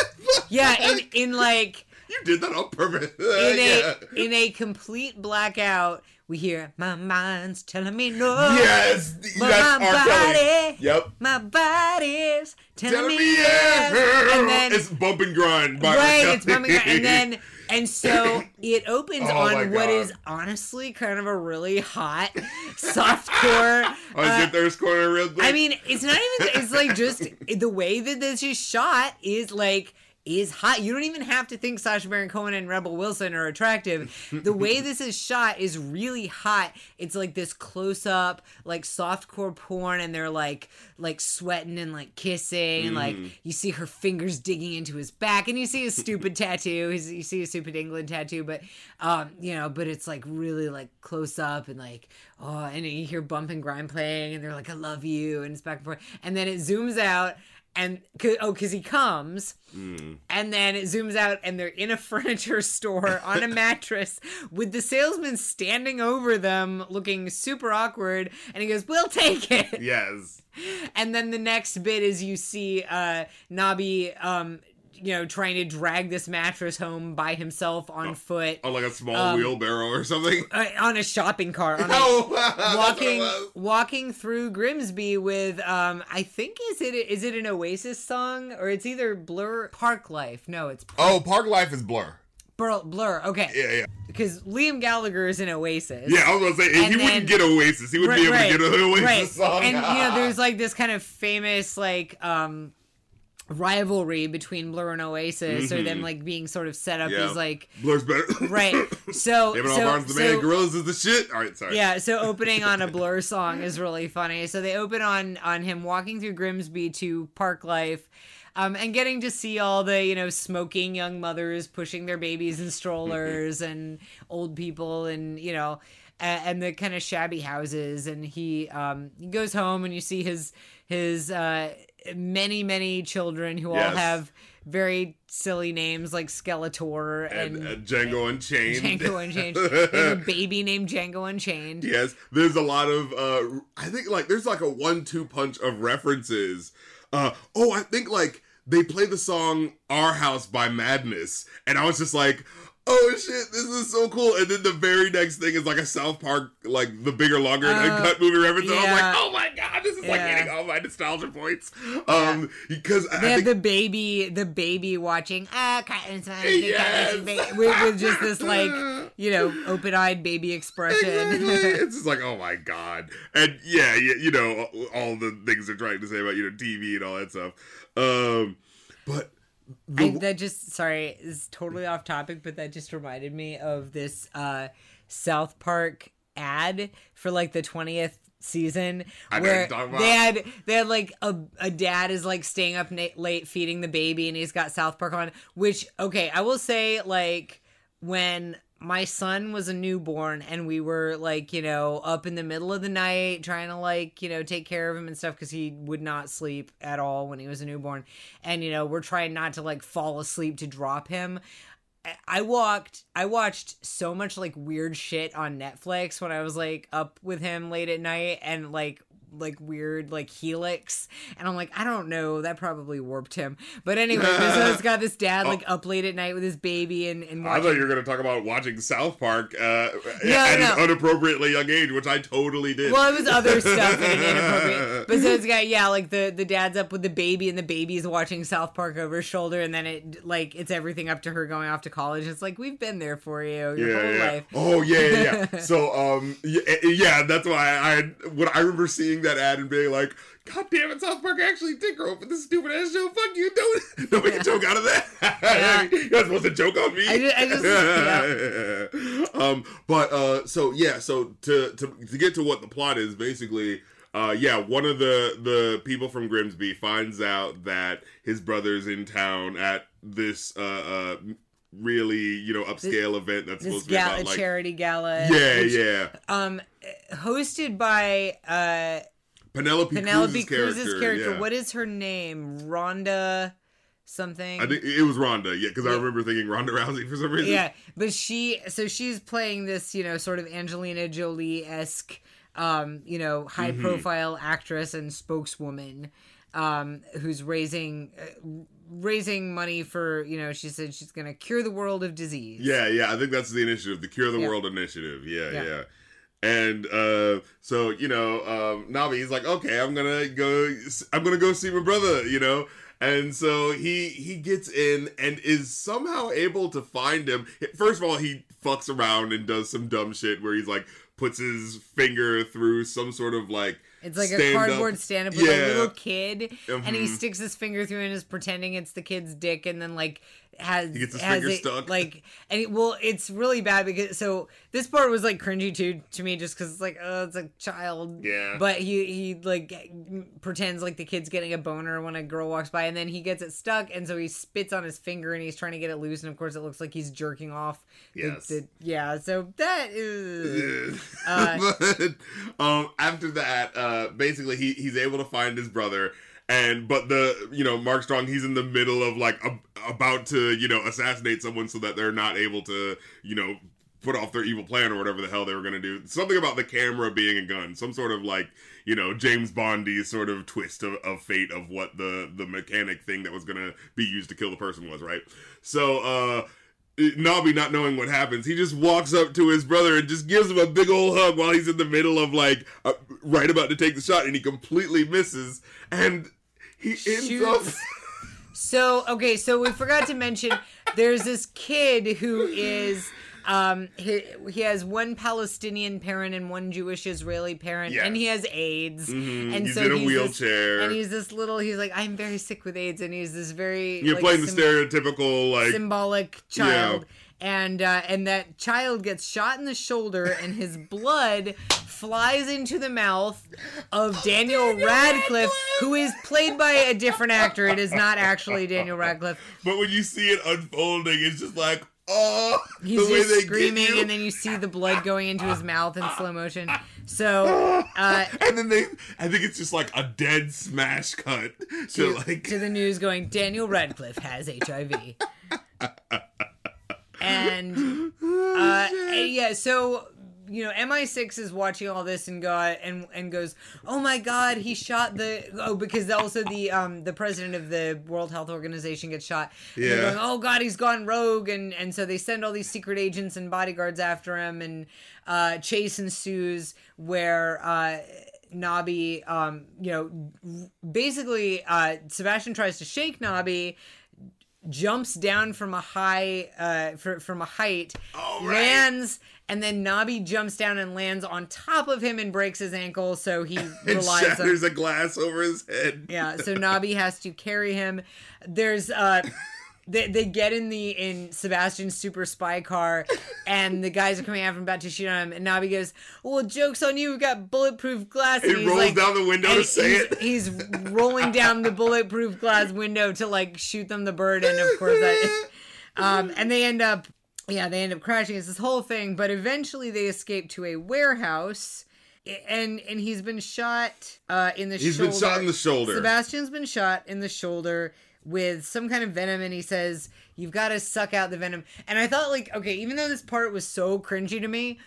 Speaker 2: yeah in in like
Speaker 1: you did that on purpose.
Speaker 2: in a
Speaker 1: yeah.
Speaker 2: in a complete blackout we hear my mind's telling me no
Speaker 1: Yes,
Speaker 2: but
Speaker 1: that's
Speaker 2: my
Speaker 1: R.
Speaker 2: Body
Speaker 1: Yep.
Speaker 2: my body's telling
Speaker 1: Tell
Speaker 2: me
Speaker 1: me
Speaker 2: yes
Speaker 1: yes.
Speaker 2: and then
Speaker 1: it's bump and grind. By
Speaker 2: right it's bumping around. and then and so it opens
Speaker 1: Oh
Speaker 2: on what is honestly kind of a really hot softcore
Speaker 1: Oh,
Speaker 2: uh,
Speaker 1: get their corner real quick.
Speaker 2: I mean, it's not even. It's like just the way that this is shot is like is hot. You don't even have to think Sacha Baron Cohen and Rebel Wilson are attractive. The way this is shot is really hot. It's like this close up, like softcore porn, and they're like like sweating and like kissing, and like you see her fingers digging into his back, and you see his stupid tattoo. His, you see his stupid England tattoo, but um, you know, but it's like really like close up and like oh, and you hear bump and grind playing, and they're like, "I love you," and it's back and forth, and then it zooms out, and 'cause- oh, because he comes, and then it zooms out, and they're in a furniture store on a mattress with the salesman standing over them, looking super awkward, and he goes, "We'll take it."
Speaker 1: yes.
Speaker 2: And then the next bit is you see uh Nobby um you know trying to drag this mattress home by himself on foot
Speaker 1: On like a small
Speaker 2: Um,
Speaker 1: wheelbarrow or something.
Speaker 2: uh, on a shopping cart on
Speaker 1: Oh, that's what it
Speaker 2: walking walking through Grimsby with um I think is it is it an Oasis song or it's either Blur Parklife no it's
Speaker 1: Oh, Parklife is Blur.
Speaker 2: Blur, Blur okay
Speaker 1: Yeah, yeah.
Speaker 2: because Liam Gallagher is in Oasis
Speaker 1: Yeah, I was gonna say,
Speaker 2: And
Speaker 1: you
Speaker 2: then-
Speaker 1: wouldn't get Oasis, he would be able to get an Oasis
Speaker 2: right.
Speaker 1: song.
Speaker 2: And you know, there's like this kind of famous like um rivalry between Blur and Oasis, or them like being sort of set up
Speaker 1: Mm-hmm. Yeah.
Speaker 2: as like
Speaker 1: Blur's better.
Speaker 2: right. So
Speaker 1: David
Speaker 2: so,
Speaker 1: Barnes, the man,
Speaker 2: so-
Speaker 1: Gorillaz is the shit. All right, sorry.
Speaker 2: yeah, so opening on a Blur song is really funny. So they open on on him walking through Grimsby to Parklife. Um, and getting to see all the you know smoking young mothers pushing their babies in strollers and old people and you know a- and the kind of shabby houses and he um he goes home and you see his his uh many many children who all have very silly names like Skeletor
Speaker 1: And,
Speaker 2: and,
Speaker 1: uh, Django Unchained.
Speaker 2: Django Unchained. A baby named Django Unchained.
Speaker 1: Yes, there's a lot of. uh I think like there's like a one-two punch of references. Uh Oh, I think like they play the song "Our House" by Madness, and I was just like. Oh shit, this is so cool. And then the very next thing is like a South Park, like the bigger, longer, and uncut movie reference. And I'm like, oh my god, this is like
Speaker 2: Yeah.
Speaker 1: hitting all my nostalgia points. Um, because I
Speaker 2: They have
Speaker 1: think
Speaker 2: the baby, the baby watching ah, Cotton Smiley,
Speaker 1: Yes.
Speaker 2: With, with just this like you know open-eyed baby expression.
Speaker 1: Exactly. it's just like, oh my god, and yeah, yeah, you know, all the things they're trying to say about you know TV and all that stuff. Um, but
Speaker 2: I, that just sorry is totally off topic, but that just reminded me of this uh, South Park ad for like the twentieth season
Speaker 1: I know what
Speaker 2: where
Speaker 1: you're talking about.
Speaker 2: they had they had like a, a dad is like staying up na- late feeding the baby and he's got South Park on which okay I will say like when my son was a newborn and we were like you know up in the middle of the night trying to like you know take care of him and stuff because he would not sleep at all when he was a newborn. And you know we're trying not to like fall asleep to drop him. I- walked I watched so much like weird shit on Netflix when I was like up with him late at night and like like weird like helix and I'm like I don't know that probably warped him but anyway so it's got this dad like up late at night with his baby and, and
Speaker 1: Oh. I thought you were going to talk about watching South Park uh,
Speaker 2: No,
Speaker 1: at
Speaker 2: no.
Speaker 1: an unappropriately young age, which I totally did.
Speaker 2: Well, it was other stuff and inappropriate. But so it's got yeah, like the the dad's up with the baby and the baby's watching South Park over his shoulder, and then it like it's everything up to her going off to college. It's like we've been there for you your
Speaker 1: yeah,
Speaker 2: whole
Speaker 1: yeah.
Speaker 2: life.
Speaker 1: Oh yeah, yeah, yeah. so um, yeah, yeah, that's why I what I remember seeing that ad and being like, God damn it, South Park actually did grow up with this stupid ass show. Fuck you, don't don't make a joke out of that.
Speaker 2: Yeah.
Speaker 1: You're not supposed to joke on me.
Speaker 2: I ju- I just-
Speaker 1: um, but uh, so yeah, so to to to get to what the plot is, basically. Uh, yeah, one of the the people from Grimsby finds out that his brother's in town at this uh, uh really you know upscale event that's supposed to be
Speaker 2: gala,
Speaker 1: about like a
Speaker 2: charity gala,
Speaker 1: yeah
Speaker 2: which,
Speaker 1: yeah
Speaker 2: um, hosted by uh
Speaker 1: Penelope,
Speaker 2: Penelope
Speaker 1: Cruz's,
Speaker 2: Cruz's character.
Speaker 1: yeah.
Speaker 2: What is her name? Rhonda something.
Speaker 1: I think it was Rhonda, yeah, because I remember thinking Ronda Rousey for some reason.
Speaker 2: yeah but she so she's playing this you know sort of angelina jolie-esque um you know high
Speaker 1: Mm-hmm.
Speaker 2: profile actress and spokeswoman um who's raising uh, raising money for you know she said she's gonna cure the world of disease
Speaker 1: Yeah, yeah, I think that's the initiative, the Cure the
Speaker 2: Yeah.
Speaker 1: World initiative. Yeah,
Speaker 2: Yeah.
Speaker 1: And uh so, you know, um Nobby he's like, "Okay, I'm to go I'm to go see my brother, you know." And so he he gets in and is somehow able to find him. First of all, he fucks around and does some dumb shit where he's like puts his finger through some sort of like
Speaker 2: It's like a
Speaker 1: stand-up-
Speaker 2: cardboard stand up with
Speaker 1: Yeah.
Speaker 2: a little kid, and he
Speaker 1: Mhm.
Speaker 2: sticks his finger through and is pretending it's the kid's dick, and then like has
Speaker 1: He gets his
Speaker 2: has
Speaker 1: finger
Speaker 2: it,
Speaker 1: stuck.
Speaker 2: Like, and it, well, it's really bad because so this part was like cringy too to me, just because it's like oh, it's a child.
Speaker 1: Yeah.
Speaker 2: But he he like pretends like the kid's getting a boner when a girl walks by, and then he gets it stuck, and so he spits on his finger and he's trying to get it loose, and of course it looks like he's jerking off. the-
Speaker 1: Yes.
Speaker 2: the- yeah. So that is. Uh,
Speaker 1: but um, after that, uh, basically he he's able to find his brother, and but the you know Mark Strong he's in the middle of like a, about to you know assassinate someone so that they're not able to you know put off their evil plan or whatever the hell they were gonna do. Something about the camera being a gun, some sort of like you know James Bondy sort of twist of, of fate of what the the mechanic thing that was gonna be used to kill the person was, right? So. uh Nobby not knowing what happens, he just walks up to his brother and just gives him a big old hug while he's in the middle of like uh, right about to take the shot, and he completely misses, and he ends
Speaker 2: Shoots.
Speaker 1: up.
Speaker 2: So okay, so we forgot to mention there's this kid who is um he, he has one Palestinian parent and one Jewish Israeli parent
Speaker 1: Yes.
Speaker 2: and he has AIDS
Speaker 1: Mhm,
Speaker 2: and
Speaker 1: he's
Speaker 2: so
Speaker 1: in a
Speaker 2: he's this-
Speaker 1: wheelchair.
Speaker 2: and he's this little he's like I'm very sick with AIDS and he's this very
Speaker 1: You're
Speaker 2: like,
Speaker 1: playing the stereotypical like
Speaker 2: symbolic child and uh, and that child gets shot in the shoulder and his blood flies into the mouth of Daniel Radcliffe who is played by a different actor. It is not actually Daniel Radcliffe.
Speaker 1: But when you see it unfolding, it's just like, oh,
Speaker 2: he's
Speaker 1: the way
Speaker 2: just screaming and then you see the blood going into his mouth in slow motion. So uh
Speaker 1: and then they, I think it's just like a dead smash cut to,
Speaker 2: to,
Speaker 1: like,
Speaker 2: to the news going Daniel Radcliffe has HIV and
Speaker 1: Oh,
Speaker 2: uh, yeah, so you know, MI6 is watching all this and go and and goes, "Oh my god, he shot the oh because also the um the president of the World Health Organization gets shot." And
Speaker 1: Yeah.
Speaker 2: going, "Oh god, he's gone rogue." And and so they send all these secret agents and bodyguards after him and uh chase ensues where uh Nobby um you know basically uh Sebastian tries to shake Nobby jumps down from a high uh fr- from a height
Speaker 1: right.
Speaker 2: lands and then Nobby jumps down and lands on top of him and breaks his ankle so he relies on
Speaker 1: shatters a glass over his head.
Speaker 2: yeah so Nobby has to carry him there's uh they, they get in the in Sebastian's super spy car and the guys are coming after him about to shoot him and Nobby goes well joke's on you we've got bulletproof glass and
Speaker 1: He rolls
Speaker 2: like,
Speaker 1: down the window
Speaker 2: and
Speaker 1: to say
Speaker 2: he's,
Speaker 1: it.
Speaker 2: he's rolling down the bulletproof glass window to like shoot them the bird and of course that um and they end up yeah they end up crashing it's this whole thing but eventually they escape to a warehouse and and he's been shot uh in the
Speaker 1: He's
Speaker 2: shoulder He's
Speaker 1: been shot in the shoulder.
Speaker 2: Sebastian's been shot in the shoulder with some kind of venom and he says you've got to suck out the venom and i thought like okay even though this part was so cringy to me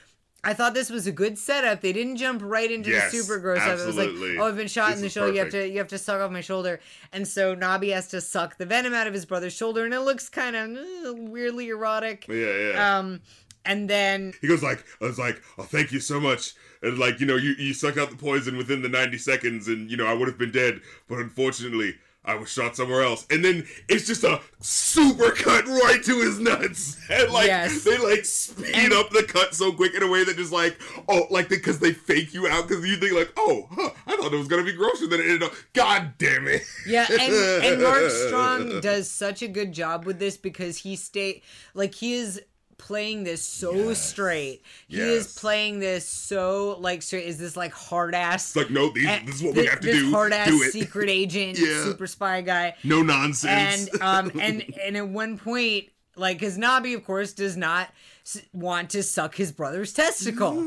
Speaker 2: I thought this was a good setup. They didn't jump right into
Speaker 1: Yes,
Speaker 2: the super gross stuff. It was like, oh, I've been shot
Speaker 1: This
Speaker 2: in the shoulder. You have to you have to suck off my shoulder. And so Nobby has to suck the venom out of his brother's shoulder, and it looks kind of weirdly erotic.
Speaker 1: Yeah, yeah.
Speaker 2: Um, and then
Speaker 1: he goes like, I was like, oh, thank you so much. And like, you know, you, you sucked out the poison within the 90 seconds and, you know, I would have been dead. But unfortunately, I was shot somewhere else. And then it's just a super cut right to his nuts. And like,
Speaker 2: Yes.
Speaker 1: they like speed
Speaker 2: And-
Speaker 1: up the cut so quick in a way that just like, oh, like, because they fake you out because you think like, oh, huh, I thought it was going to be grosser than it ended up. God damn it.
Speaker 2: Yeah, and, and Mark Strong does such a good job with this because he stay like he is playing this so
Speaker 1: Yes.
Speaker 2: straight. He
Speaker 1: Yes.
Speaker 2: is playing this so like straight. Is this like hard ass?
Speaker 1: It's like, no, these, this is what we have to do.
Speaker 2: hard ass secret agent,
Speaker 1: Yeah.
Speaker 2: super spy guy,
Speaker 1: No nonsense.
Speaker 2: and um and and at one point, like, because Nobby, of course, does not s- want to suck his brother's testicle.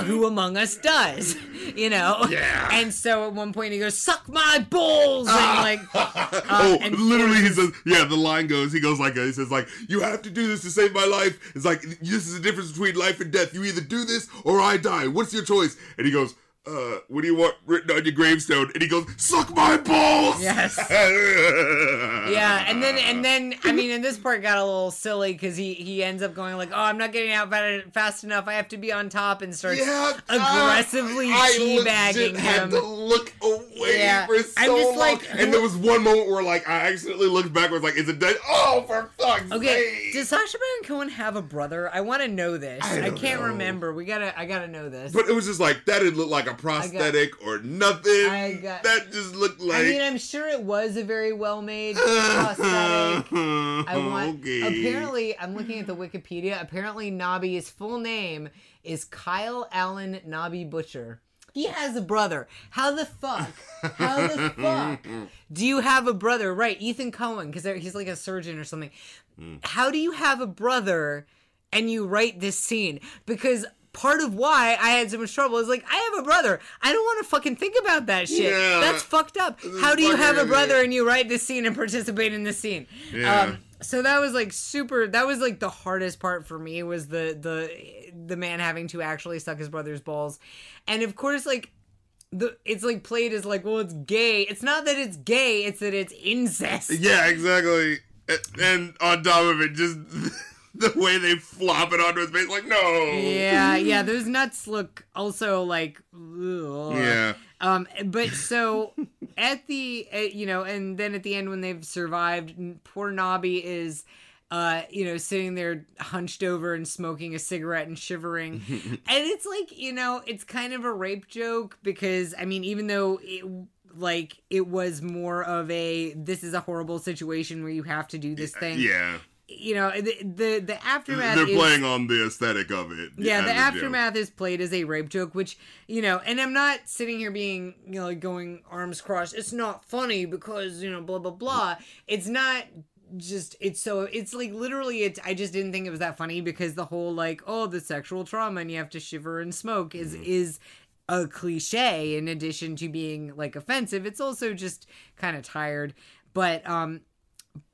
Speaker 2: Who among us does, you know?
Speaker 1: Yeah.
Speaker 2: And so at one point he goes, "Suck my balls," and ah. like, uh,
Speaker 1: oh,
Speaker 2: and
Speaker 1: literally, he says, yeah, the line goes, he goes like, he says like, you have to do this to save my life. It's like, this is the difference between life and death. You either do this or I die. What's your choice? And he goes, uh, what do you want written on your gravestone? And he goes, suck my balls.
Speaker 2: Yes. Yeah, and then and then I mean, and this part got a little silly because he he ends up going like, "Oh, I'm not getting out fast enough. I have to be on top," and starts
Speaker 1: Yeah,
Speaker 2: aggressively
Speaker 1: uh,
Speaker 2: teabagging
Speaker 1: legit had
Speaker 2: him.
Speaker 1: to look away
Speaker 2: Yeah,
Speaker 1: for so
Speaker 2: I'm just
Speaker 1: long,
Speaker 2: like,
Speaker 1: and there was one moment where like I accidentally looked backwards, like, is it dead? Oh, for fuck's sake.
Speaker 2: Okay,
Speaker 1: sake!
Speaker 2: does Sacha Baron Cohen have a brother? I want to know this.
Speaker 1: I
Speaker 2: I, can't
Speaker 1: know.
Speaker 2: remember. We gotta. I gotta know this.
Speaker 1: But it was just like that. Didn't look like a prosthetic or nothing.
Speaker 2: I got-
Speaker 1: that just looked like.
Speaker 2: I mean, I'm sure it was a very well made prosthetic. I want.
Speaker 1: Okay.
Speaker 2: Apparently, I'm looking at the Wikipedia. Apparently, Nobby's full name is Kyle Allen Nobby Butcher. He has a brother. How the fuck? How the fuck do you have a brother? Right, Ethan Cohen, because he's like a surgeon or something.
Speaker 1: Hmm.
Speaker 2: How do you have a brother and you write this scene? Because part of why I had so much trouble is like, I have a brother. I don't want to fucking think about that shit.
Speaker 1: Yeah.
Speaker 2: That's fucked up.
Speaker 1: This
Speaker 2: How do you have a brother and you write this scene and participate in this scene?
Speaker 1: Yeah.
Speaker 2: Um, so that was like super. That was like the hardest part for me was the the the man having to actually suck his brother's balls, and of course like. The, it's like played as like well it's gay it's not that it's gay it's that it's incest
Speaker 1: Yeah, exactly. And on top of it, just the way they flop it onto his face, like no.
Speaker 2: yeah yeah those nuts look also like ugh.
Speaker 1: Yeah.
Speaker 2: Um, but so at the uh, you know, and then at the end when they've survived, poor Nobby is. Uh, you know, sitting there hunched over and smoking a cigarette and shivering. and it's like, you know, it's kind of a rape joke because, I mean, even though it, like, it was more of a this is a horrible situation where you have to do this thing.
Speaker 1: Yeah.
Speaker 2: You know, the the, the aftermath
Speaker 1: They're
Speaker 2: is,
Speaker 1: playing on the aesthetic of it.
Speaker 2: yeah, the
Speaker 1: a joke.
Speaker 2: aftermath is played as a rape joke, which you know, and I'm not sitting here being you know like going arms crossed. It's not funny because you know blah blah blah. It's not just it's so it's like literally it's I just didn't think it was that funny because the whole like oh the sexual trauma and you have to shiver and smoke is is a cliche in addition to being like offensive. It's also just kind of tired, but um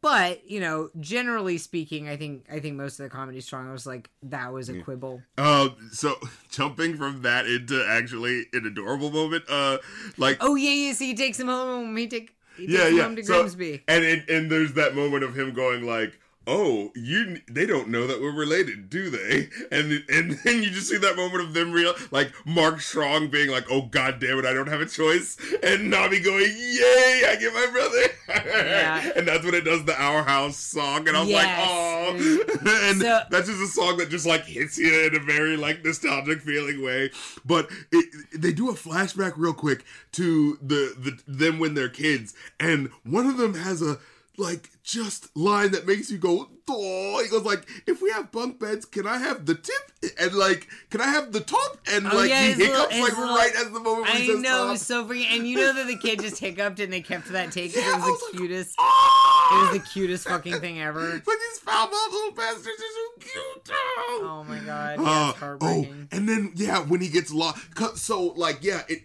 Speaker 2: but you know, generally speaking, I think I think most of the comedy strong was like that was a quibble.
Speaker 1: Uh, so jumping from that into actually an adorable moment, uh, like
Speaker 2: Oh yeah, yeah. So he takes him home. He take he takes
Speaker 1: yeah,
Speaker 2: him
Speaker 1: yeah.
Speaker 2: home to
Speaker 1: So-
Speaker 2: Grimsby.
Speaker 1: and it, and there's that moment of him going like, "Oh, you they don't know that we're related, do they?" And and then you just see that moment of them real like Mark Strong being like, "Oh God damn it, I don't have a choice," and Nobby going, "Yay, I get my brother!"
Speaker 2: Yeah.
Speaker 1: and that's when it does the Our House song, and I was
Speaker 2: Yes.
Speaker 1: like, "Oh," and
Speaker 2: So-
Speaker 1: that's just a song that just like hits you in a very like nostalgic feeling way. But it, they do a flashback real quick to the the them when they're kids, and one of them has a like just line that makes you go oh he goes like if we have bunk beds can i have the tip and like can i have the top and
Speaker 2: Oh,
Speaker 1: like
Speaker 2: yeah,
Speaker 1: he
Speaker 2: little-
Speaker 1: hiccups
Speaker 2: his
Speaker 1: like
Speaker 2: little-
Speaker 1: right as the moment when
Speaker 2: I
Speaker 1: he says
Speaker 2: know, it was so freaking. And you know that the kid just hiccuped and they kept that take
Speaker 1: Yeah,
Speaker 2: it was
Speaker 1: was
Speaker 2: the
Speaker 1: like,
Speaker 2: cutest.
Speaker 1: "Ah!"
Speaker 2: It was the cutest fucking thing ever.
Speaker 1: It's like these foul mouthed little bastards are so cute. Oh.
Speaker 2: Oh my god,
Speaker 1: Uh,
Speaker 2: yeah, it's
Speaker 1: oh, and then yeah, when he gets lost, so like yeah, it.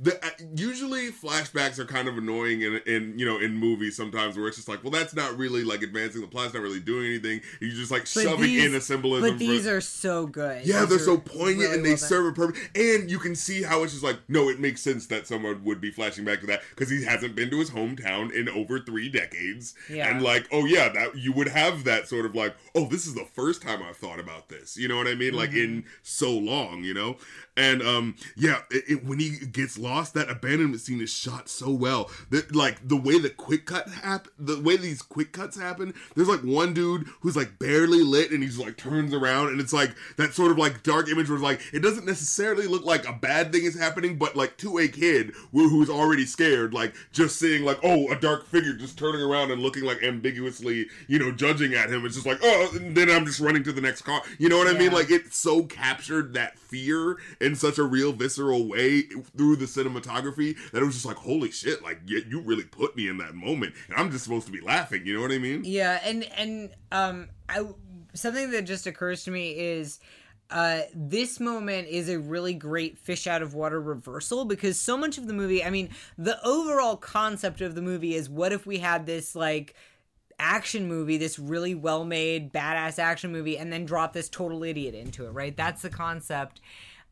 Speaker 1: The, uh, usually flashbacks are kind of annoying in, in you know in movies sometimes where it's just like well that's not really like advancing the plot it's not really doing anything. You're just like shoving
Speaker 2: these-
Speaker 1: in a symbolism
Speaker 2: But these
Speaker 1: for,
Speaker 2: are so good.
Speaker 1: yeah they're so poignant
Speaker 2: really
Speaker 1: and they
Speaker 2: well
Speaker 1: serve a purpose. And you can see how it's just like no it makes sense that someone would be flashing back to that because he hasn't been to his hometown in over three decades.
Speaker 2: Yeah.
Speaker 1: and like oh yeah that you would have that sort of like oh this is the first time i've thought about this. You know what i mean? Like
Speaker 2: Mm-hmm.
Speaker 1: in so long you know and um yeah it, it- when he gets lost that abandonment scene is shot so well. That like the way the quick cut happen the way these quick cuts happen there's like one dude who's like barely lit and he's like turns around and it's like that sort of like dark image where it's like it doesn't necessarily look like a bad thing is happening but like to a kid who- who's already scared like just seeing like oh a dark figure just turning around and looking like ambiguously you know judging at him. It's just like oh then i'm just running to the next car. You know what i mean? Like it so captured that fear in such a real visceral way through the cinematography that it was just like holy shit like yeah, you really put me in that moment and i'm just supposed to be laughing you know what i mean
Speaker 2: Yeah, and and um, I something that just occurs to me is. Uh, this moment is a really great fish out of water reversal because so much of the movie, I mean, the overall concept of the movie is what if we had this like action movie, this really well made, badass action movie, and then drop this total idiot into it, right? That's the concept.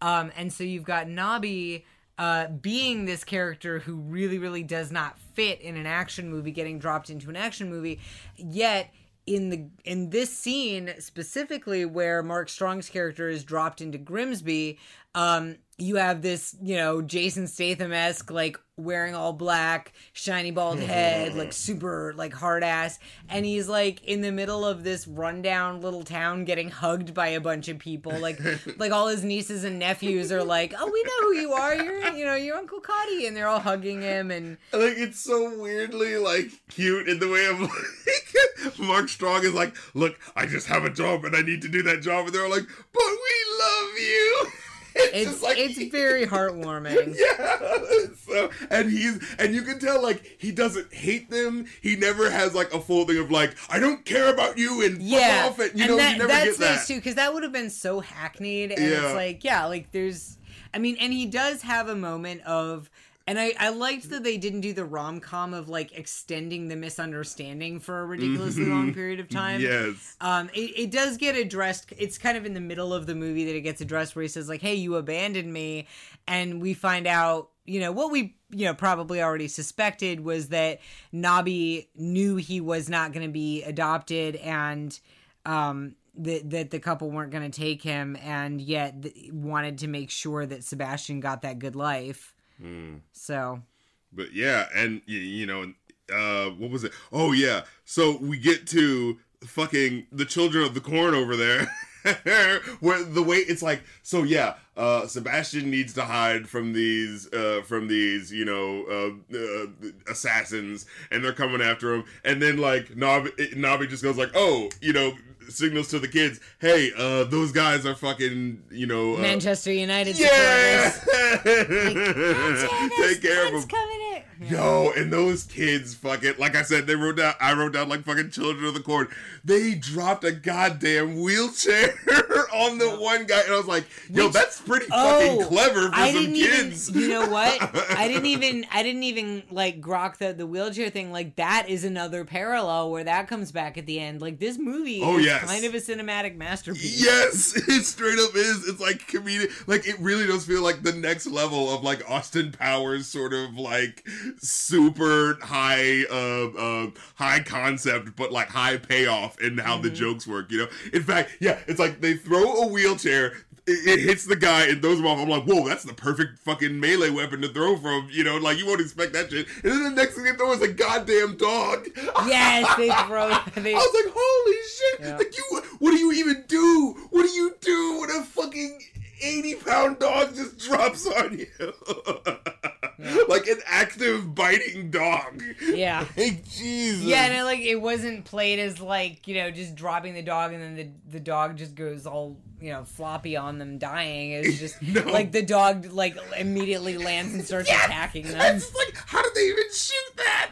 Speaker 2: Um, and so you've got Nobby uh, being this character who really, really does not fit in an action movie, getting dropped into an action movie, yet in the in this scene specifically where Mark Strong's character is dropped into Grimsby, um, you have this, you know, Jason Statham esque, like wearing all black, shiny bald head, like super like hard ass, and he's like in the middle of this rundown little town getting hugged by a bunch of people, like like all his nieces and nephews are like, oh, we know who you are, you're you know your Uncle Cuddy, and they're all hugging him, and
Speaker 1: like it's so weirdly like cute in the way of like Mark Strong is like, look, I just have a job and I need to do that job, and they're like, but
Speaker 2: it's
Speaker 1: like-
Speaker 2: it's very heartwarming.
Speaker 1: yeah. So and he's and you can tell like he doesn't hate them. He never has like a full thing of like I don't care about you and
Speaker 2: yeah,
Speaker 1: fuck off. You
Speaker 2: and
Speaker 1: know,
Speaker 2: that,
Speaker 1: you never
Speaker 2: that's
Speaker 1: get that.
Speaker 2: nice too because that would have been so hackneyed, and
Speaker 1: Yeah.
Speaker 2: it's like, yeah, like there's, I mean, and he does have a moment of. And I, I liked that they didn't do the rom com of like extending the misunderstanding for a ridiculously long period of time.
Speaker 1: Yes.
Speaker 2: Um, it, it does get addressed. It's kind of in the middle of the movie that it gets addressed where he says like, "Hey, you abandoned me," and we find out, you know, what we you know probably already suspected was that Nobby knew he was not going to be adopted and um that that the couple weren't going to take him and yet th- wanted to make sure that Sebastian got that good life.
Speaker 1: Hmm.
Speaker 2: So
Speaker 1: But yeah, and you know, uh, what was it? Oh yeah. So we get to fucking the children of the corn over there. Where the way it's like, so yeah, uh, Sebastian needs to hide from these, uh, from these, you know, uh, uh, assassins, and they're coming after him. And then like Nobby, Nobby just goes like, oh, you know, signals to the kids, hey, uh, those guys are fucking, you know, uh,
Speaker 2: Manchester United
Speaker 1: yeah,
Speaker 2: supporters.
Speaker 1: take care of them.
Speaker 2: In.
Speaker 1: Yo, and those kids fucking like I said, they wrote down I wrote down like fucking children of the corn. They dropped a goddamn wheelchair on the one guy, and I was like, yo,
Speaker 2: Which-
Speaker 1: that's pretty
Speaker 2: Oh,
Speaker 1: fucking clever for
Speaker 2: I
Speaker 1: some kids.
Speaker 2: even. You know what? I didn't even. I didn't even like grok the the wheelchair thing. Like that is another parallel where that comes back at the end. Like this movie
Speaker 1: Oh,
Speaker 2: is
Speaker 1: yes.
Speaker 2: kind of a cinematic masterpiece.
Speaker 1: Yes, it straight up is. It's like comedic. Like it really does feel like the next level of like Austin Powers, sort of like super high, uh, uh, high concept, but like high payoff in how the jokes work. You know. In fact, yeah, it's like they throw a wheelchair. It, it hits the guy and throws him off. I'm like, whoa, that's the perfect fucking melee weapon to throw from. You know, like you won't expect that shit. And then the next thing they throw is a goddamn dog.
Speaker 2: Yes, they throw. They,
Speaker 1: I was like, holy shit!
Speaker 2: Yeah.
Speaker 1: Like you, what do you even do? What do you do when a fucking eighty pound dog just drops on you? like an active biting dog.
Speaker 2: yeah.
Speaker 1: Like Jesus.
Speaker 2: Yeah, and it, like it wasn't played as like you know just dropping the dog and then the the dog just goes all you know floppy on them dying. It's just
Speaker 1: No.
Speaker 2: like the dog like immediately lands and starts
Speaker 1: Yes!
Speaker 2: attacking them.
Speaker 1: It's like, how did they even shoot that?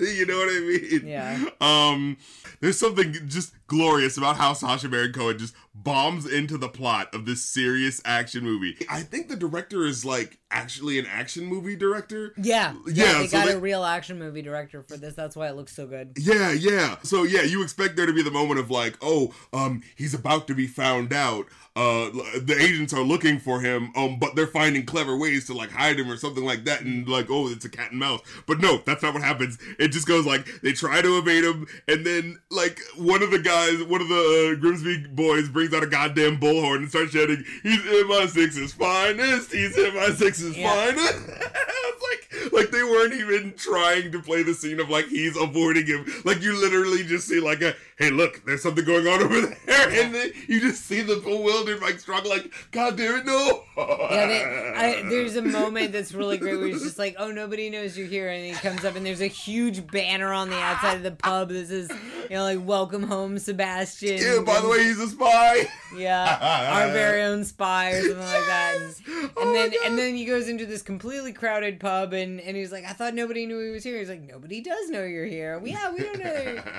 Speaker 1: you know what I mean?
Speaker 2: Yeah.
Speaker 1: Um, there's something just glorious about how Sacha Baron Cohen just bombs into the plot of this serious action movie. I think the director is like actually an action movie director.
Speaker 2: Yeah,
Speaker 1: Yeah,
Speaker 2: yeah, they
Speaker 1: so
Speaker 2: got
Speaker 1: they-
Speaker 2: a real action movie director for this. That's why it looks so good.
Speaker 1: Yeah, yeah. So yeah, you expect there to be the moment of like, oh, um, he's about to be found out. Uh, the agents are looking for him, um, but they're finding clever ways to like hide him or something like that, and like, oh, it's a cat and mouse. But no, that's not what happens. It just goes like they try to evade him, and then like one of the guys, one of the uh, Grimsby boys, brings out a goddamn bullhorn and starts shouting, "He's MI6's finest! He's MI6's
Speaker 2: Yeah.
Speaker 1: finest!" like they weren't even trying to play the scene of like he's avoiding him. Like you literally just see like a hey look, there's something going on over there, and then you just see the bewildered Mike Strong like, God damn it, no.
Speaker 2: Yeah, they, I, there's a moment that's really great where he's just like, "Oh, nobody knows you're here," and he comes up and there's a huge banner on the outside of the pub that says, "You know, like Welcome home, Sebastian."
Speaker 1: yeah, by the way, he's a spy.
Speaker 2: yeah, our very own spy or something like that. And, oh and
Speaker 1: Oh
Speaker 2: then and then he goes into this completely crowded pub and and he's like, "I thought nobody knew he was here." He's like, "Nobody does know you're here." Yeah, we don't know.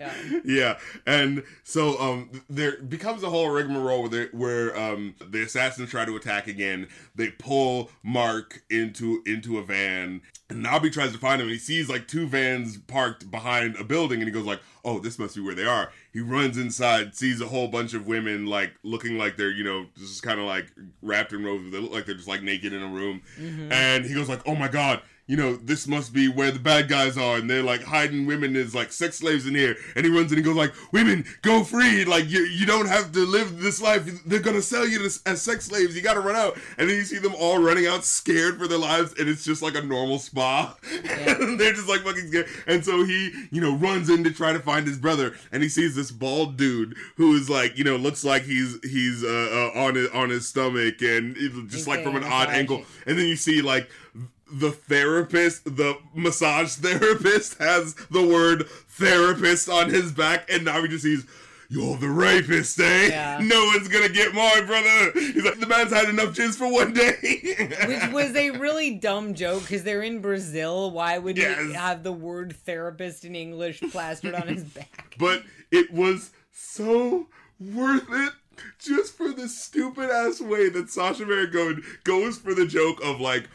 Speaker 2: Yeah.
Speaker 1: yeah, and so um, there becomes a whole rigmarole where, they- where um, the assassins try to attack again. They pull Mark into into a van, and Nobby tries to find him. And he sees like two vans parked behind a building, and he goes like, "Oh, this must be where they are." He runs inside, sees a whole bunch of women like looking like they're you know just kind of like wrapped in robes. They look like they're just like naked in a room, mm-hmm. and he goes like, "Oh my god." You know, this must be where the bad guys are, and they're like hiding women as like sex slaves in here. And he runs in and he goes like, "Women, go free! Like you, you don't have to live this life. They're gonna sell you to, as sex slaves. You gotta run out." And then you see them all running out, scared for their lives, and it's just like a normal spa. and they're just like fucking scared. And so he, you know, runs in to try to find his brother, and he sees this bald dude who is like, you know, looks like he's he's uh, uh, on his on his stomach, and just
Speaker 2: He's
Speaker 1: like from an odd angle. And then you see like the therapist, the massage therapist has the word therapist on his back, and now he just sees, You're the rapist, eh?
Speaker 2: Yeah.
Speaker 1: No one's gonna get my brother. He's like, The man's had enough jizz for one day.
Speaker 2: Which was a really dumb joke because they're in Brazil. Why would he have the word therapist in English plastered on his back?
Speaker 1: but it was so worth it just for the stupid ass way that Sacha Baron Cohen goes for the joke of like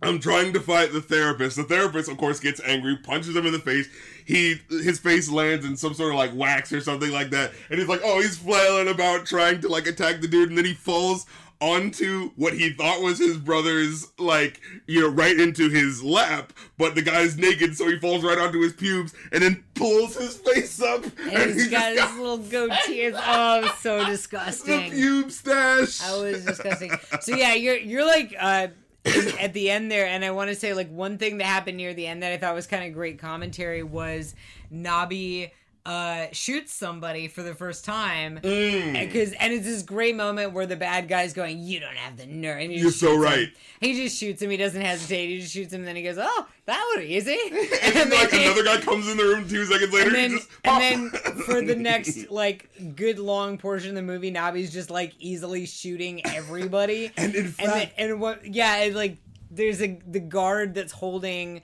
Speaker 1: I'm trying to fight the therapist. The therapist, of course, gets angry, punches him in the face. He his face lands in some sort of like wax or something like that, and he's like, "Oh, he's flailing about trying to like attack the dude," and then he falls onto what he thought was his brother's like you know right into his lap but the guy's naked so he falls right onto his pubes and then pulls his face up
Speaker 2: And he's
Speaker 1: he
Speaker 2: got
Speaker 1: just
Speaker 2: his little goatee. It's oh, so
Speaker 1: the
Speaker 2: disgusting.
Speaker 1: pube stash
Speaker 2: That was disgusting. So yeah, you're you're like uh at the end there, and I want to say like one thing that happened near the end that I thought was kind of great commentary was Nobby uh shoots somebody for the first time
Speaker 1: Mm.
Speaker 2: because and it's this great moment where the bad guy's going you don't have the nerve and
Speaker 1: You're so
Speaker 2: shoots him.
Speaker 1: right.
Speaker 2: he just shoots him he doesn't hesitate he just shoots him and then he goes oh that was easy
Speaker 1: and then like another guy comes in the room two seconds later
Speaker 2: and then,
Speaker 1: he just
Speaker 2: and then for the next like good long portion of the movie, Nobby's just like easily shooting everybody.
Speaker 1: And in
Speaker 2: and,
Speaker 1: fact-
Speaker 2: then, and what? Yeah, and like there's a the guard that's holding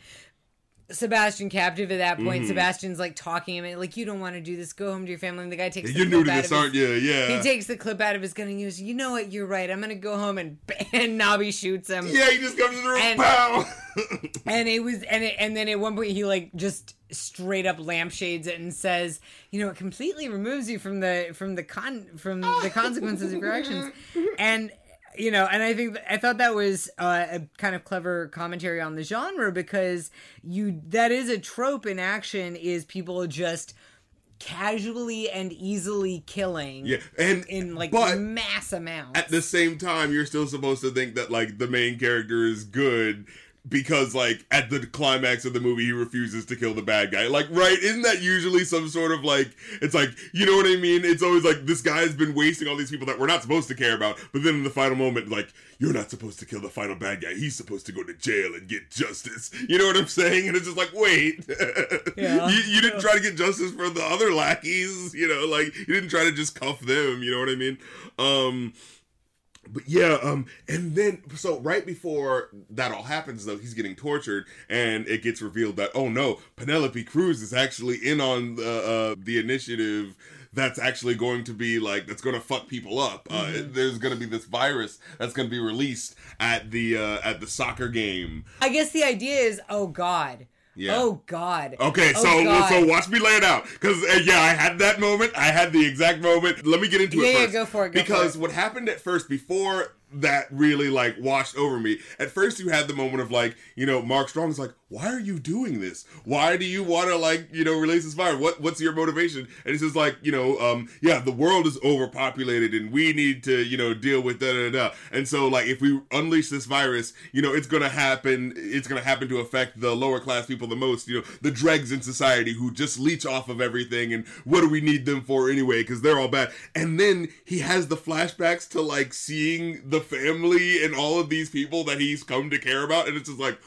Speaker 2: Sebastian captive at that point.
Speaker 1: Mhm.
Speaker 2: Sebastian's like talking him like you don't want to do this. Go home to your family. And the guy takes the
Speaker 1: You're new
Speaker 2: clip
Speaker 1: to
Speaker 2: out
Speaker 1: this,
Speaker 2: of
Speaker 1: aren't you? Yeah.
Speaker 2: He takes the clip out of his gun and he goes, "You know what? You're right. I'm gonna go home and and Nobby shoots him."
Speaker 1: yeah, he just comes in the room,
Speaker 2: And-
Speaker 1: pow.
Speaker 2: And it was and it, and then at one point he like just straight up lampshades it and says, "You know, it completely removes you from the from the con from the consequences of your actions." And you know, and I think I thought that was uh, a kind of clever commentary on the genre because you that is a trope in action is people just casually and easily killing
Speaker 1: yeah, and
Speaker 2: in like mass amounts.
Speaker 1: at the same time, you're still supposed to think that like the main character is good because like at the climax of the movie he refuses to kill the bad guy. Like, right? Isn't that usually some sort of like it's like you know what I mean? It's always like this guy's been wasting all these people that we're not supposed to care about, but then in the final moment, like you're not supposed to kill the final bad guy. He's supposed to go to jail and get justice. You know what I'm saying? And it's just like, wait,
Speaker 2: Yeah.
Speaker 1: you, you didn't try to get justice for the other lackeys. You know, like you didn't try to just cuff them. You know what I mean? Um. But yeah, um, and then so right before that all happens, though, he's getting tortured, and it gets revealed that oh no, Penelope Cruz is actually in on the uh, the initiative that's actually going to be like that's going to fuck people up. Uh, there's going to be this virus that's going to be released at the uh, at the soccer game.
Speaker 2: I guess the idea is, oh God.
Speaker 1: Yeah.
Speaker 2: Oh God.
Speaker 1: Okay,
Speaker 2: Oh,
Speaker 1: so
Speaker 2: God.
Speaker 1: so watch me lay it out because uh, yeah, I had that moment. I had the exact moment. Let me get into
Speaker 2: Yeah,
Speaker 1: it
Speaker 2: yeah,
Speaker 1: first.
Speaker 2: go for it, go
Speaker 1: because
Speaker 2: for it.
Speaker 1: what happened at first before that really like washed over me. At first, you had the moment of like, you know, Mark Strong is like, "Why are you doing this? Why do you want to like, you know, release this virus? What what's your motivation?" And he says like, you know, um, yeah, the world is overpopulated and we need to, you know, deal with da da da. And so like, if we unleash this virus, you know, it's gonna happen. It's gonna happen to affect the lower class people the most. You know, the dregs in society who just leech off of everything. And what do we need them for anyway? Because they're all bad. And then he has the flashbacks to like seeing the family and all of these people that he's come to care about, and it's just like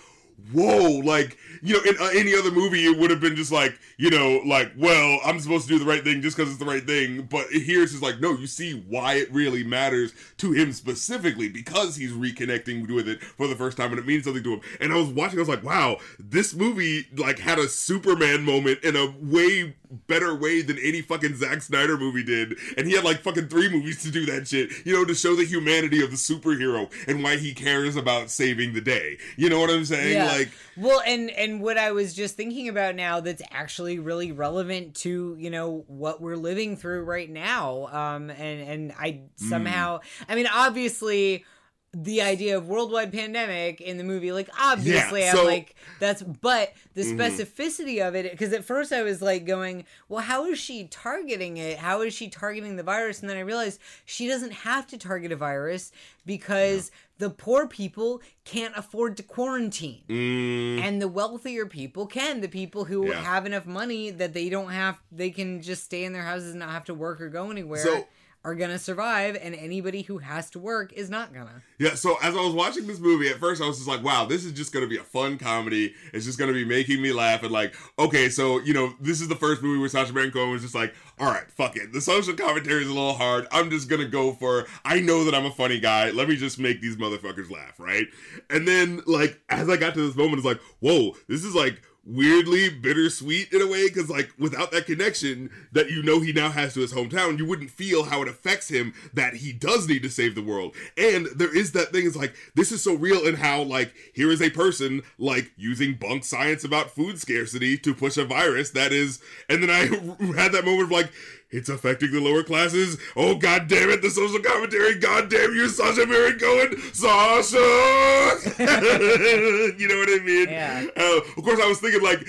Speaker 1: whoa like you know in uh, any other movie it would have been just like you know like well i'm supposed to do the right thing just because it's the right thing. But here it's just like no you see why it really matters to him specifically because he's reconnecting with it for the first time and it means something to him. And i was watching i was like wow this movie like had a superman moment in a way better way than any fucking Zack Snyder movie did. And he had like fucking three movies to do that shit, you know, to show the humanity of the superhero and why he cares about saving the day. You know what I'm saying? Like,
Speaker 2: well and and what i was just thinking about now that's actually really relevant to you know what we're living through right now um and and i
Speaker 1: Mm.
Speaker 2: somehow i mean obviously the idea of worldwide pandemic in the movie like obviously
Speaker 1: Yeah,
Speaker 2: i'm like that's but the
Speaker 1: Mhm.
Speaker 2: specificity of it because at first i was like going well how is she targeting it? How is she targeting the virus? And then i realized she doesn't have to target a virus because the poor people can't afford to quarantine.
Speaker 1: Mm,
Speaker 2: and the wealthier people can the people who
Speaker 1: Yeah.
Speaker 2: have enough money that they don't have they can just stay in their houses and not have to work or go anywhere.
Speaker 1: So-
Speaker 2: are gonna survive and anybody who has to work is not gonna
Speaker 1: yeah. So as I was watching this movie, at first I was just like, wow, this is just gonna be a fun comedy. It's just gonna be making me laugh. And like, okay, so you know, this is the first movie where Sacha Baron Cohen was just like, all right, fuck it. The social commentary is a little hard. I'm just gonna go for. I know that I'm a funny guy. Let me just make these motherfuckers laugh, right? And then like as I got to this moment, it's like, whoa, this is like weirdly bittersweet in a way because like without that connection that you know he now has to his hometown you wouldn't feel how it affects him that he does need to save the world. And there is that thing is like this is so real in how like here is a person like using bunk science about food scarcity to push a virus that is and then i had that moment of like it's affecting the lower classes. Oh god damn it, the social commentary. God damn you, Sacha Baron Cohen. Sacha! you know what I mean?
Speaker 2: Yeah.
Speaker 1: Uh, of course, I was thinking like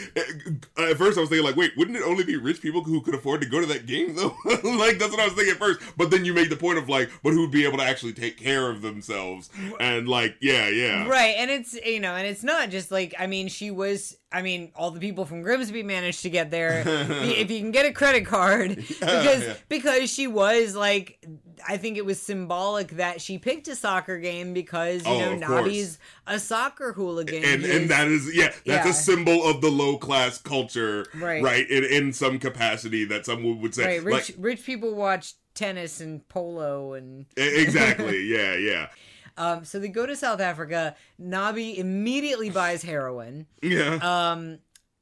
Speaker 1: uh, at first I was thinking like, wait, wouldn't it only be rich people who could afford to go to that game though? like that's what I was thinking at first. But then you made the point of like, but who'd be able to actually take care of themselves? And like, yeah, yeah,
Speaker 2: right and it's you know and it's not just like i mean she was i mean all the people from grimsby managed to get there if if you can get a credit card because
Speaker 1: yeah.
Speaker 2: because she was like i think it was symbolic that she picked a soccer game because you
Speaker 1: Oh,
Speaker 2: know nobby's a soccer hooligan
Speaker 1: and
Speaker 2: is-
Speaker 1: and that is yeah that's
Speaker 2: Yeah.
Speaker 1: a symbol of the low class culture
Speaker 2: Right.
Speaker 1: right in, in some capacity that someone would say
Speaker 2: right rich
Speaker 1: like
Speaker 2: rich people watch tennis and polo and
Speaker 1: exactly yeah yeah
Speaker 2: Um, so they go to South Africa. Nobby immediately buys heroin.
Speaker 1: Yeah.
Speaker 2: Um,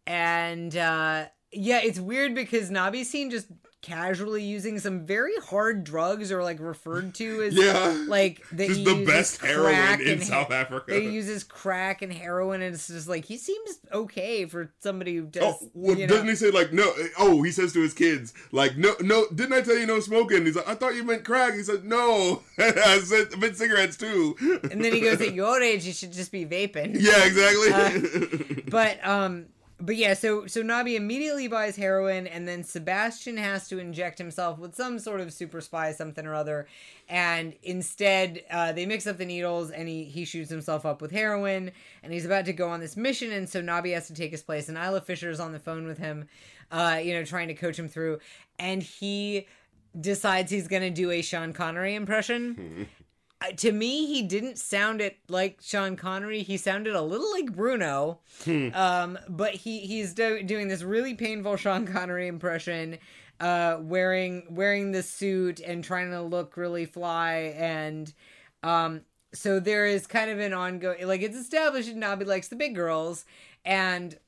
Speaker 2: and uh, yeah, it's weird because Nobby's seen just casually using some very hard drugs or like referred to as
Speaker 1: yeah.
Speaker 2: like that
Speaker 1: Just
Speaker 2: he
Speaker 1: the best heroin in South Africa.
Speaker 2: he uses crack and heroin and it's just like he seems okay for somebody who does.
Speaker 1: Oh, well, doesn't he say like no? Oh, he says to his kids like no, no. Didn't I tell you no smoking? He's like, I thought you meant crack. He said no. I said I meant cigarettes too.
Speaker 2: and then he goes at your age you should just be vaping
Speaker 1: yeah, exactly.
Speaker 2: but um but yeah so so nobby immediately buys heroin and then sebastian has to inject himself with some sort of super spy something or other. And instead uh, they mix up the needles and he he shoots himself up with heroin and he's about to go on this mission and so nobby has to take his place and isla fisher is on the phone with him uh you know trying to coach him through. And he decides he's gonna do a sean connery impression. Uh, to me, he didn't sound it like Sean Connery. He sounded a little like Bruno, um, but he he's do- doing this really painful Sean Connery impression, uh, wearing wearing the suit and trying to look really fly, and um, so there is kind of an ongoing like it's established that Nobby likes the big girls, and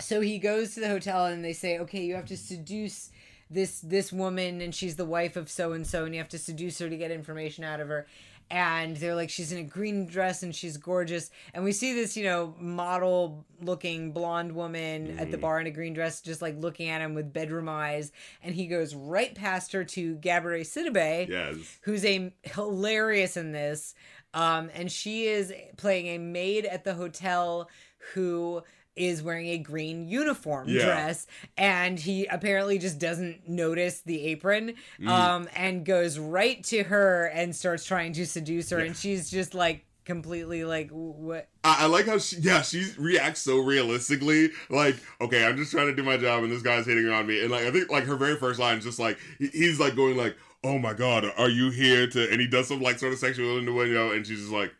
Speaker 2: so he goes to the hotel and they say, okay, you have to seduce this this woman and she's the wife of so and so and you have to seduce her to get information out of her. And they're like she's in a green dress and she's gorgeous. And we see this you know model looking blonde woman at the bar in a green dress just like looking at him with bedroom eyes. And he goes right past her to Gabrielle Sidibe
Speaker 1: yes.
Speaker 2: who's a hilarious in this. Um and she is playing a maid at the hotel who is wearing a green uniform
Speaker 1: Yeah.
Speaker 2: dress and he apparently just doesn't notice the apron
Speaker 1: Mm.
Speaker 2: um and goes right to her and starts trying to seduce her and she's just like completely like what
Speaker 1: I, I like how she, yeah, she reacts so realistically. Like, okay, I'm just trying to do my job, and this guy's hitting on me. And like, I think like her very first line is just like he- he's like going like, "Oh my god, are you here to?" And he does some like sort of sexual innuendo, and she's just like.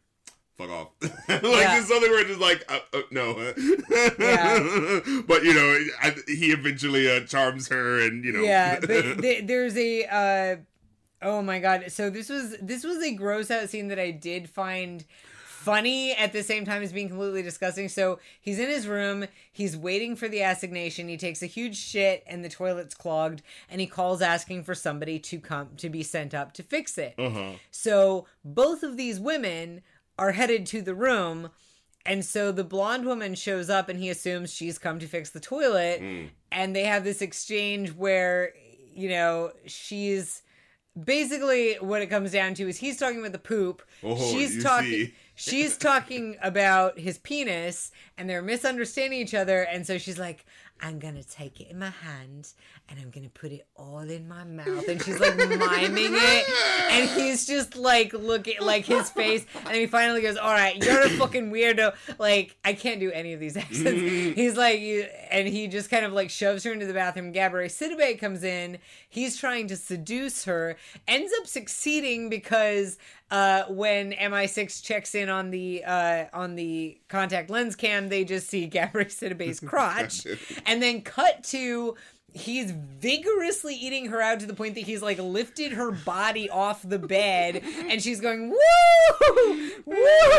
Speaker 1: Fuck off! like
Speaker 2: Yeah.
Speaker 1: just something where it's just like uh, uh, no,
Speaker 2: Yeah.
Speaker 1: but you know I, he eventually uh, charms her, and you know
Speaker 2: yeah but th- there's a uh oh my god so this was this was a gross out scene that i did find funny at the same time as being completely disgusting so he's in his room he's waiting for the assignation he takes a huge shit and the toilet's clogged and he calls asking for somebody to come to be sent up to fix it
Speaker 1: uh-huh.
Speaker 2: so both of these women are headed to the room. And so the blonde woman shows up and he assumes she's come to fix the toilet.
Speaker 1: Mm.
Speaker 2: And they have this exchange where, you know, she's basically what it comes down to is he's talking about the poop.
Speaker 1: Oh,
Speaker 2: she's talking she's talking about his penis and they're misunderstanding each other and so she's like I'm gonna take it in my hand and I'm gonna put it all in my mouth. And she's like miming it. And he's just like looking like his face. And he finally goes all right you're a fucking weirdo. Like I can't do any of these accents. He's like you and he just kind of like shoves her into the bathroom. Gabourey Sidibe comes in. He's trying to seduce her. Ends up succeeding because uh, when MI6 checks in on the uh, on the contact lens cam, they just see Gabrielle Sidibe's crotch, and then cut to he's vigorously eating her out to the point that he's like lifted her body off the bed, and she's going woo woo.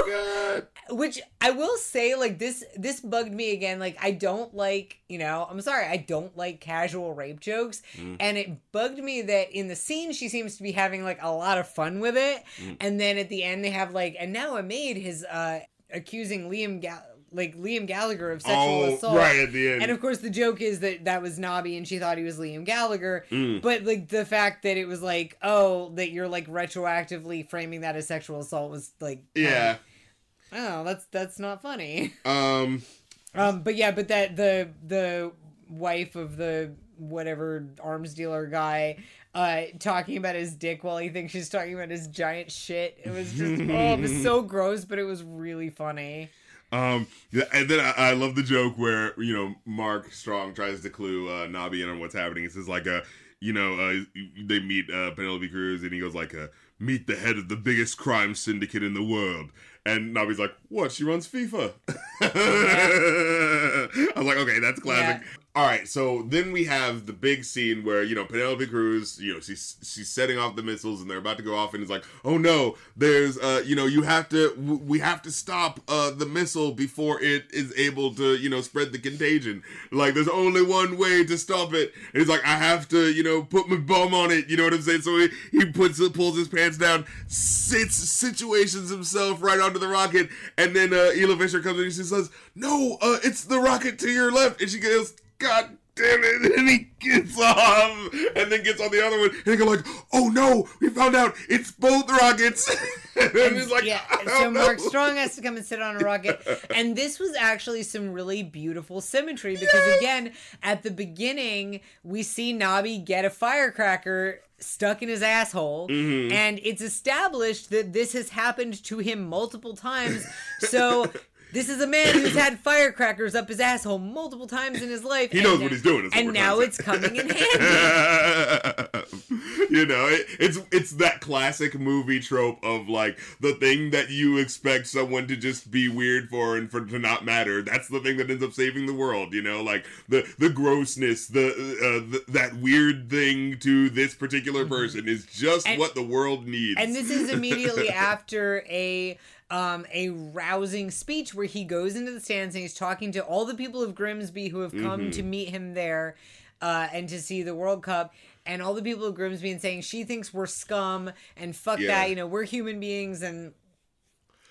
Speaker 1: God.
Speaker 2: Which I will say, like this, this bugged me again. Like I don't like, you know, I'm sorry, I don't like casual rape jokes, and it bugged me that in the scene she seems to be having like a lot of fun with it, and then at the end they have like, and now a maid is uh accusing Liam Gal- like Liam Gallagher of sexual
Speaker 1: Oh,
Speaker 2: assault,
Speaker 1: right at the end.
Speaker 2: and of course, the joke is that that was Nobby and she thought he was Liam Gallagher.
Speaker 1: Mm.
Speaker 2: But like the fact that it was like, oh, that you're like retroactively framing that as sexual assault was like,
Speaker 1: yeah.
Speaker 2: oh, that's that's not funny.
Speaker 1: Um.
Speaker 2: Um, but yeah, but that the the wife of the whatever arms dealer guy uh talking about his dick while he thinks she's talking about his giant shit. It was just oh, it was so gross, but it was really funny.
Speaker 1: Um, and then I, I love the joke where you know Mark Strong tries to clue uh, Nobby in on what's happening. It's says like uh, you know, uh, they meet uh, Penelope Cruz, and he goes like uh, meet the head of the biggest crime syndicate in the world, And Nobby's like, "What? She runs FIFA." I was like, "Okay, that's classic." All right, so then we have the big scene where you know Penelope Cruz, you know, she's she's setting off the missiles and they're about to go off, and it's like, oh no, there's, uh, you know, you have to, w- we have to stop uh the missile before it is able to, you know, spread the contagion. Like, there's only one way to stop it. And he's like, I have to, you know, put my bum on it. You know what I'm saying? So he he puts it, pulls his pants down, sits situations himself right onto the rocket, and then uh Isla Fisher comes in and she says, no, uh, it's the rocket to your left, and she goes. God damn it. And he gets off and then gets on the other one. And they go like, oh no, we found out it's both rockets. and he's like,
Speaker 2: yeah.
Speaker 1: "I
Speaker 2: So
Speaker 1: don't
Speaker 2: Mark
Speaker 1: know."
Speaker 2: Strong has to come and sit on a rocket, and this was actually some really beautiful symmetry because again, at the beginning, we see Nobby get a firecracker stuck in his asshole,
Speaker 1: Mm-hmm.
Speaker 2: and it's established that this has happened to him multiple times. So. This is a man who's had firecrackers up his asshole multiple times in his life.
Speaker 1: He knows what he's doing,
Speaker 2: And now it's coming in handy.
Speaker 1: you know, it, it's it's that classic movie trope of like the thing that you expect someone to just be weird for and for to not matter. That's the thing that ends up saving the world. You know, like the the grossness, the, uh, the that weird thing to this particular person is just
Speaker 2: And-
Speaker 1: what the world needs.
Speaker 2: And this is immediately after a um, a rousing speech where he goes into the stands and he's talking to all the people of Grimsby who have come
Speaker 1: Mm-hmm.
Speaker 2: to meet him there uh, and to see the World Cup. And all the people of Grimsby and saying she thinks we're scum and fuck
Speaker 1: Yeah.
Speaker 2: that, you know, we're human beings and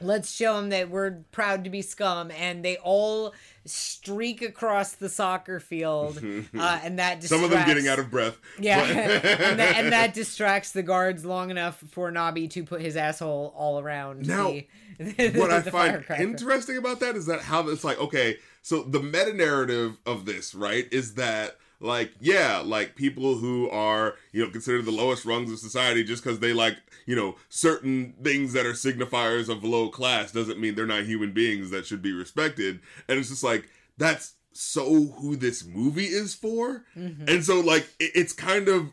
Speaker 2: let's show them that we're proud to be scum. And they all streak across the soccer field, uh, and that
Speaker 1: Some of them getting
Speaker 2: distracts-
Speaker 1: out of breath.
Speaker 2: yeah, and, that, and that distracts the guards long enough for Nobby to put his asshole all around.
Speaker 1: Now,
Speaker 2: the, the,
Speaker 1: what I find interesting about that is that how it's like okay so the meta narrative of this right is that like yeah like people who are you know considered the lowest rungs of society just because they like you know certain things that are signifiers of low class doesn't mean they're not human beings that should be respected. And it's just like that's so who this movie is for. Mm-hmm. And so like it, it's kind of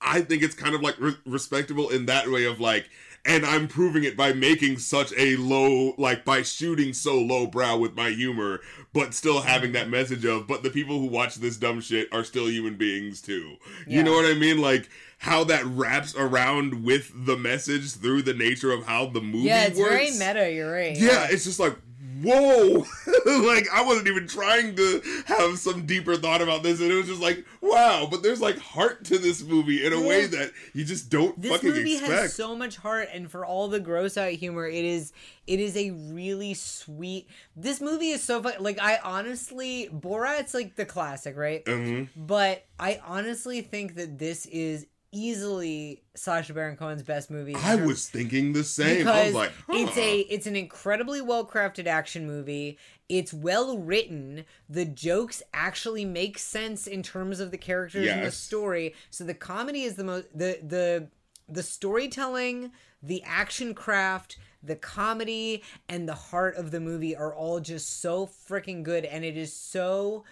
Speaker 1: I think it's kind of like re- respectable in that way of like, and I'm proving it by making such a low, like by shooting so low brow with my humor, but still having that message of, but the people who watch this dumb shit are still human beings too. You know what I mean? Like how that wraps around with the message through the nature of how the movie
Speaker 2: yeah, it's
Speaker 1: works.
Speaker 2: very meta. You're right.
Speaker 1: Yeah, it's just like, whoa. like, I wasn't even trying to have some deeper thought about this. And it was just like, wow. But there's like heart to this movie in a way that you just don't
Speaker 2: This
Speaker 1: fucking
Speaker 2: movie
Speaker 1: expect.
Speaker 2: has so much heart, and for all the gross out humor, it is it is a really sweet. This movie is so fun. Like I honestly, Borat's like the classic, right?
Speaker 1: Mhm.
Speaker 2: But I honestly think that this is easily Sacha Baron Cohen's best movie.
Speaker 1: I
Speaker 2: terms-
Speaker 1: was thinking the same. I
Speaker 2: because
Speaker 1: was like, huh.
Speaker 2: it's a it's an incredibly well crafted action movie. It's well written. The jokes actually make sense in terms of the characters and the story. So the comedy is the most the the the storytelling, the action craft, the comedy, and the heart of the movie are all just so freaking good, and it is so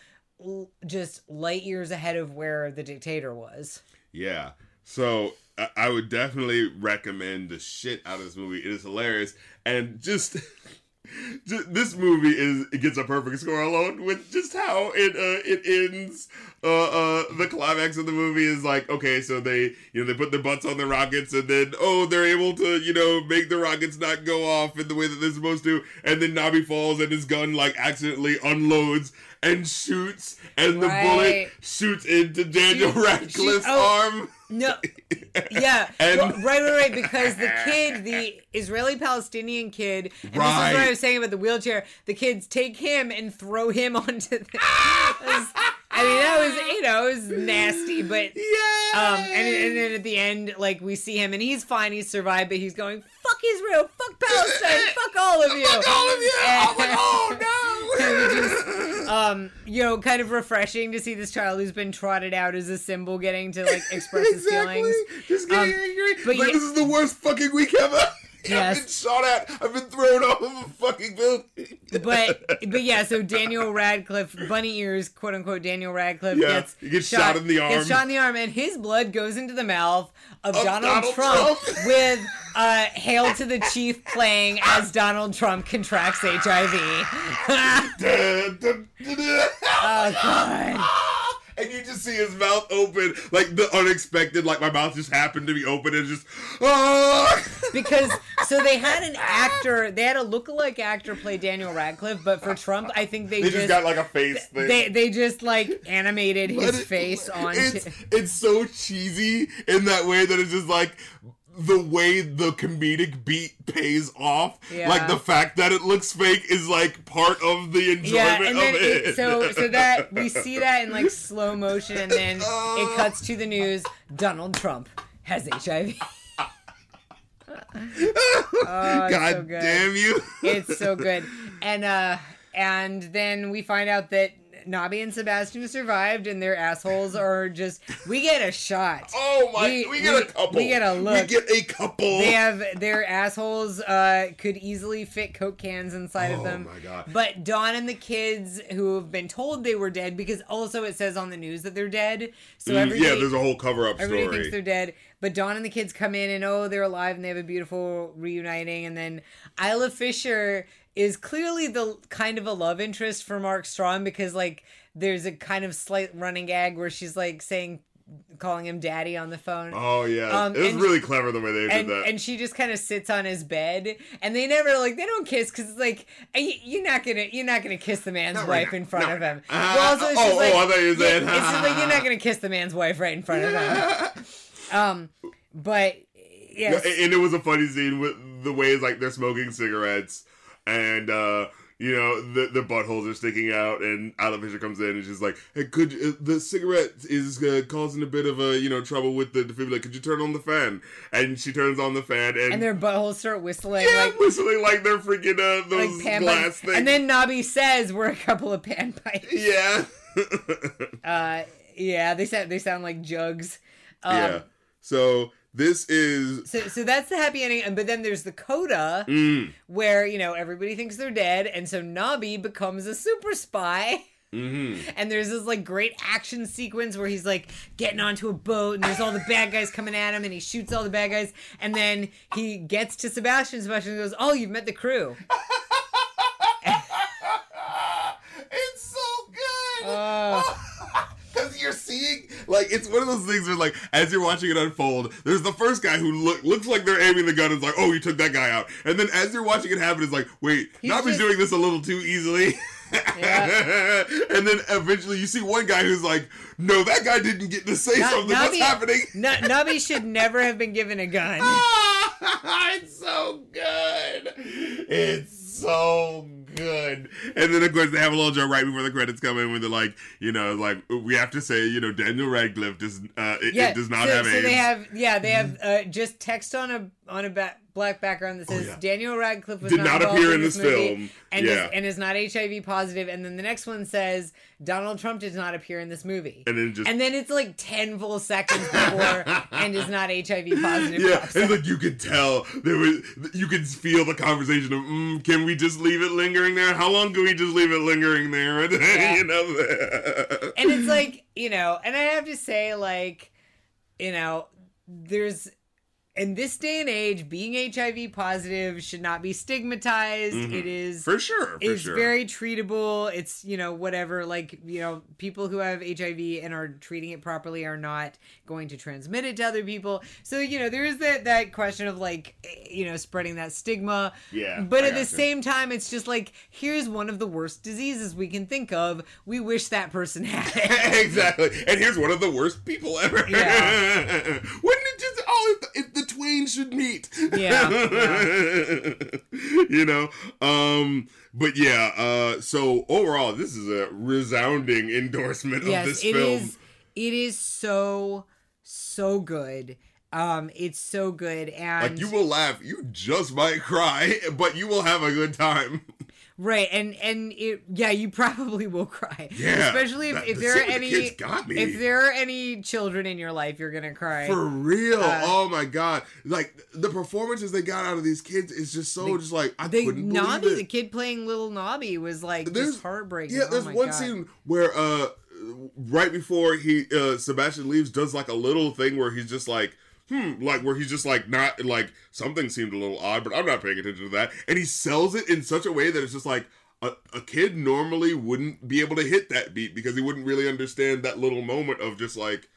Speaker 2: l- just light years ahead of where the dictator was.
Speaker 1: Yeah. So I- I would definitely recommend the shit out of this movie. It is hilarious and just. just this movie is it gets a perfect score alone with just how it uh, it ends. Uh, uh, the climax of the movie is like okay, so they you know they put their butts on the rockets and then oh they're able to you know make the rockets not go off in the way that they're supposed to, and then Nobby falls and his gun like accidentally unloads and shoots, and the bullet shoots into Daniel
Speaker 2: Shoot-
Speaker 1: Radcliffe's
Speaker 2: shoot- oh.
Speaker 1: arm.
Speaker 2: No, yeah,
Speaker 1: And-
Speaker 2: well, right, right, right. Because the kid, the Israeli-Palestinian kid, and this is what I was saying about the wheelchair. The kids take him and throw him onto the. I mean, that was you know it was nasty, but
Speaker 1: Yeah.
Speaker 2: um, and, and then at the end, like we see him and he's fine, he's survived, but he's going fuck Israel, fuck Palestine, fuck all of you,
Speaker 1: Fuck all of you. I was like, oh no.
Speaker 2: um, you know, kind of refreshing to see this child who's been trotted out as a symbol getting to like express his feelings.
Speaker 1: Just getting
Speaker 2: Um,
Speaker 1: angry.
Speaker 2: but
Speaker 1: like
Speaker 2: yeah-
Speaker 1: this is the worst fucking week ever. I've been shot at. I've been thrown off of a fucking building.
Speaker 2: but but yeah, so Daniel Radcliffe, bunny ears, quote unquote, Daniel Radcliffe
Speaker 1: Yeah,
Speaker 2: gets
Speaker 1: he gets shot in the arm.
Speaker 2: Gets shot in the arm, and his blood goes into the mouth of,
Speaker 1: Of
Speaker 2: Donald,
Speaker 1: Donald
Speaker 2: Trump,
Speaker 1: Trump.
Speaker 2: with uh, "Hail to the Chief" playing as Donald Trump contracts HIV. oh God.
Speaker 1: And you just see his mouth open, like the unexpected, like my mouth just happened to be open and just, oh!
Speaker 2: because so they had an actor, they had a lookalike actor play Daniel Radcliffe, but for Trump, I think they,
Speaker 1: They
Speaker 2: just,
Speaker 1: just got like a face thing.
Speaker 2: they they just like animated his
Speaker 1: it-
Speaker 2: face on.
Speaker 1: It's, it's so cheesy in that way that it's just like the way the comedic beat pays off.
Speaker 2: Yeah.
Speaker 1: Like the fact that it looks fake is like part of the enjoyment
Speaker 2: yeah, and then
Speaker 1: of
Speaker 2: it,
Speaker 1: it.
Speaker 2: so so that we see that in like slow motion, and then
Speaker 1: Oh.
Speaker 2: it cuts to the news: Donald Trump has HIV. Oh,
Speaker 1: God
Speaker 2: so
Speaker 1: damn you.
Speaker 2: It's so good. And uh and then we find out that Nobby and Sebastian survived and their assholes are just we get a shot.
Speaker 1: Oh my! We,
Speaker 2: We-
Speaker 1: get
Speaker 2: we-
Speaker 1: a couple.
Speaker 2: we get a look.
Speaker 1: We get a couple.
Speaker 2: They have their assholes uh could easily fit coke cans inside of them.
Speaker 1: Oh my God.
Speaker 2: But Dawn and the kids who have been told they were dead because also it says on the news that they're dead. So
Speaker 1: Mm, yeah, there's a whole cover-up
Speaker 2: Everybody
Speaker 1: story.
Speaker 2: thinks they're dead, but Dawn and the kids come in and oh, they're alive and they have a beautiful reuniting. And then Isla Fisher is clearly the kind of a love interest for Mark Strong because like there's a kind of slight running gag where she's like saying, calling him daddy on the phone.
Speaker 1: Oh yeah,
Speaker 2: Um,
Speaker 1: it was really clever the way they
Speaker 2: and,
Speaker 1: did that.
Speaker 2: and she just kind of sits on his bed and they never like they don't kiss because it's like you're not gonna you're not gonna kiss the man's
Speaker 1: Not
Speaker 2: wife
Speaker 1: right
Speaker 2: in front
Speaker 1: now.
Speaker 2: of him
Speaker 1: Uh,
Speaker 2: well, also it's
Speaker 1: oh,
Speaker 2: just like,
Speaker 1: oh, I thought you were
Speaker 2: yeah,
Speaker 1: saying-
Speaker 2: it's like you're not gonna kiss the man's wife right in front of him um but yes
Speaker 1: Yeah, and it was a funny scene with the ways like they're smoking cigarettes and uh you know the the buttholes are sticking out and Isla Fisher comes in and she's like hey could you, the cigarette is uh, causing a bit of a you know trouble with the defibrillator could you turn on the fan? And she turns on the fan and,
Speaker 2: and their buttholes start whistling
Speaker 1: yeah
Speaker 2: like
Speaker 1: whistling like they're freaking uh those
Speaker 2: like pan
Speaker 1: glass things
Speaker 2: and then Nobby says we're a couple of panpipes."
Speaker 1: yeah.
Speaker 2: Uh yeah they sound they sound like jugs. Um,
Speaker 1: yeah so this is
Speaker 2: so so that's the happy ending and but then there's the coda
Speaker 1: mm,
Speaker 2: where you know everybody thinks they're dead and so Nobby becomes a super spy
Speaker 1: mhm.
Speaker 2: and there's this like great action sequence where he's like getting onto a boat and there's all the bad guys coming at him and he shoots all the bad guys and then he gets to Sebastian Sebastian goes oh you've met the crew
Speaker 1: it's so good
Speaker 2: Oh.
Speaker 1: You're seeing, like, it's one of those things where, like, as you're watching it unfold, there's the first guy who look, looks like they're aiming the gun and is like, oh, you took that guy out. And then as you're watching it happen, it's like, wait,
Speaker 2: He's
Speaker 1: Nobby's
Speaker 2: just-
Speaker 1: doing this a little too easily.
Speaker 2: Yeah.
Speaker 1: and then eventually you see one guy who's like, no, that guy didn't get to say
Speaker 2: Na-
Speaker 1: something. What's happening?
Speaker 2: Na- Nobby should never have been given a gun
Speaker 1: it's so good. It's so good. And then of course they have a little joke right before the credits come in when they're like, you know, like we have to say, you know, Daniel Radcliffe does uh it, it does not
Speaker 2: so,
Speaker 1: have
Speaker 2: so
Speaker 1: AIDS.
Speaker 2: they have yeah they have uh, just text on a on a ba- black background that says
Speaker 1: Oh, yeah.
Speaker 2: Daniel Radcliffe was
Speaker 1: Did
Speaker 2: not,
Speaker 1: not appear
Speaker 2: in this, movie
Speaker 1: film.
Speaker 2: and
Speaker 1: Yeah.
Speaker 2: is, and is not HIV positive and then the next one says Donald Trump does not appear in this movie
Speaker 1: and then just
Speaker 2: and then it's like 10 full seconds before and is not HIV positive
Speaker 1: yeah,
Speaker 2: pops
Speaker 1: and like you could tell there was, you could feel the conversation of, mm, can we just leave it lingering there? How long can we just leave it lingering there? you know,
Speaker 2: and it's like you know and i have to say like you know there's in this day and age being hiv positive should not be stigmatized It is
Speaker 1: for sure, for
Speaker 2: it's
Speaker 1: sure.
Speaker 2: very treatable it's you know whatever like you know people who have hiv and are treating it properly are not going to transmit it to other people so you know there is that that question of like eh, you know spreading that stigma
Speaker 1: Yeah,
Speaker 2: but
Speaker 1: I
Speaker 2: at the
Speaker 1: gotcha.
Speaker 2: same time it's just like here's one of the worst diseases we can think of we wish that person had it
Speaker 1: exactly. And here's one of the worst people ever.
Speaker 2: Yeah.
Speaker 1: Wouldn't oh if the, if the twain should meet?
Speaker 2: Yeah,
Speaker 1: you know. Um but yeah, uh so overall this is a resounding endorsement of this
Speaker 2: it
Speaker 1: film.
Speaker 2: is it is so so good um it's so good and
Speaker 1: Like you will laugh, you just might cry, but you will have a good time.
Speaker 2: Right, and and it, yeah, you probably will cry.
Speaker 1: Yeah,
Speaker 2: especially if,
Speaker 1: that-
Speaker 2: if there are
Speaker 1: the
Speaker 2: any
Speaker 1: kids got me.
Speaker 2: if there are any children in your life, you're gonna cry.
Speaker 1: For real.
Speaker 2: Uh,
Speaker 1: oh my god. Like the performances they got out of these kids is just so
Speaker 2: They-
Speaker 1: just like I
Speaker 2: they
Speaker 1: couldn't
Speaker 2: Nobby,
Speaker 1: believe
Speaker 2: the kid playing little Nobby, was like
Speaker 1: There's-
Speaker 2: just heartbreaking.
Speaker 1: Yeah,
Speaker 2: Oh
Speaker 1: there's
Speaker 2: my
Speaker 1: one
Speaker 2: God.
Speaker 1: scene where uh right before he uh Sebastian leaves does like a little thing where he's just like hmm, like where he's just like not like something seemed a little odd, but I'm not paying attention to that. And he sells it in such a way that it's just like a, a kid normally wouldn't be able to hit that beat because he wouldn't really understand that little moment of just like,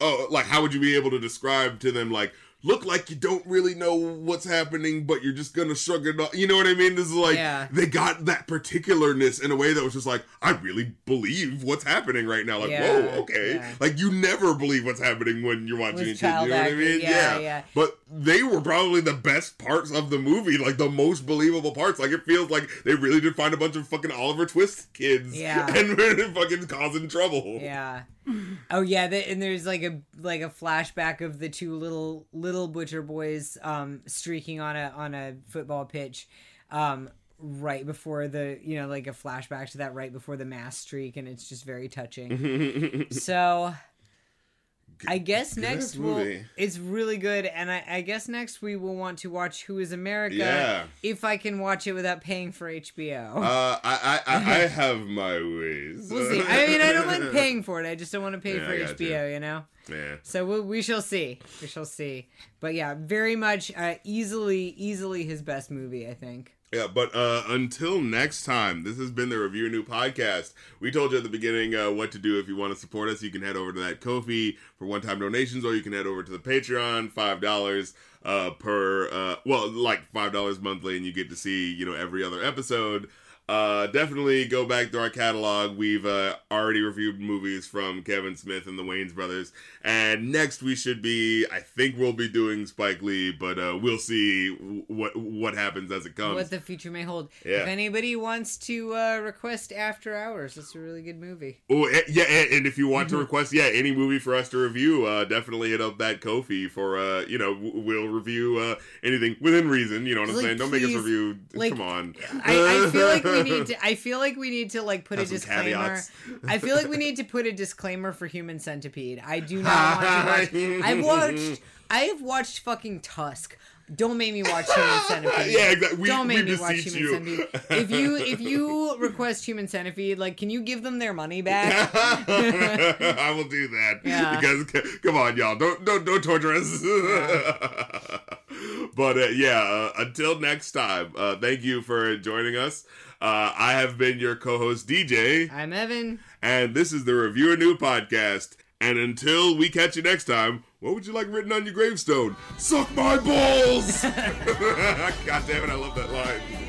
Speaker 1: oh, like how would you be able to describe to them like look like you don't really know what's happening, but you're just gonna shrug it off. You know what I mean? This is like
Speaker 2: Yeah.
Speaker 1: they got that particularness in a way that was just like, I really believe what's happening right now. Like,
Speaker 2: Yeah,
Speaker 1: whoa, okay.
Speaker 2: yeah.
Speaker 1: Like you never believe what's happening when you're watching
Speaker 2: With
Speaker 1: kid. You know what I mean?
Speaker 2: yeah, yeah.
Speaker 1: But they were probably the best parts of the movie, like the most believable parts. Like it feels like they really did find a bunch of fucking Oliver Twist kids,
Speaker 2: Yeah.
Speaker 1: and were fucking causing trouble.
Speaker 2: Yeah. Oh yeah, the, and there's like a like a flashback of the two little little butcher boys um streaking on a on a football pitch um right before the you know like a flashback to that right before the mass streak and it's just very touching. so I guess
Speaker 1: good
Speaker 2: next
Speaker 1: ass
Speaker 2: we'll it's really good and I, I guess next we will want to watch Who is America
Speaker 1: Yeah.
Speaker 2: if I can watch it without paying for HBO.
Speaker 1: Uh, I, I, I, I have my ways.
Speaker 2: We'll see. I mean, I don't mind paying for it. I just don't want to pay
Speaker 1: Yeah,
Speaker 2: for
Speaker 1: got you.
Speaker 2: HBO, you know?
Speaker 1: Yeah.
Speaker 2: So we, we shall see. We shall see. But yeah, very much uh, easily, easily his best movie, I think.
Speaker 1: Yeah, but uh, until next time, this has been the Review New podcast. We told you at the beginning uh, what to do if you want to support us. You can head over to that Ko-fi for one-time donations, or you can head over to the Patreon, five dollars uh, per, uh, well, like five dollars monthly, and you get to see you know every other episode. Uh, definitely go back to our catalog. We've uh, already reviewed movies from Kevin Smith and the Wayans brothers, and next we should be. I think we'll be doing Spike Lee, but uh, we'll see what what happens as it comes.
Speaker 2: What the future may hold.
Speaker 1: Yeah.
Speaker 2: If anybody wants to uh, request After Hours, it's a really good movie.
Speaker 1: Oh eh, yeah, and, and if you want
Speaker 2: Mm-hmm.
Speaker 1: to request, yeah, any movie for us to review, uh, definitely hit up that Ko-fi for, uh, you know, we'll review uh, anything within reason. You know what I'm
Speaker 2: Like,
Speaker 1: saying? Don't make us review.
Speaker 2: like,
Speaker 1: come on.
Speaker 2: I, I feel like we need to. I feel like we need to like put
Speaker 1: Have
Speaker 2: a disclaimer. I feel like we need to put a disclaimer for Human Centipede. I do not want to watch. I've watched. I have watched fucking Tusk. Don't make me watch Human Centipede.
Speaker 1: Yeah, exactly. We-
Speaker 2: Don't make me watch Human
Speaker 1: you.
Speaker 2: Centipede. If you if you request Human Centipede, like, can you give them their money back?
Speaker 1: I will do that
Speaker 2: Yeah.
Speaker 1: because come on, y'all, don't don't don't torture us. but uh, yeah, uh, until next time, uh, thank you for joining us. Uh, I have been your co-host DJ.
Speaker 2: I'm Evan.
Speaker 1: And this is the Review a New podcast. And until we catch you next time, what would you like written on your gravestone? Suck my balls! God damn it, I love that line.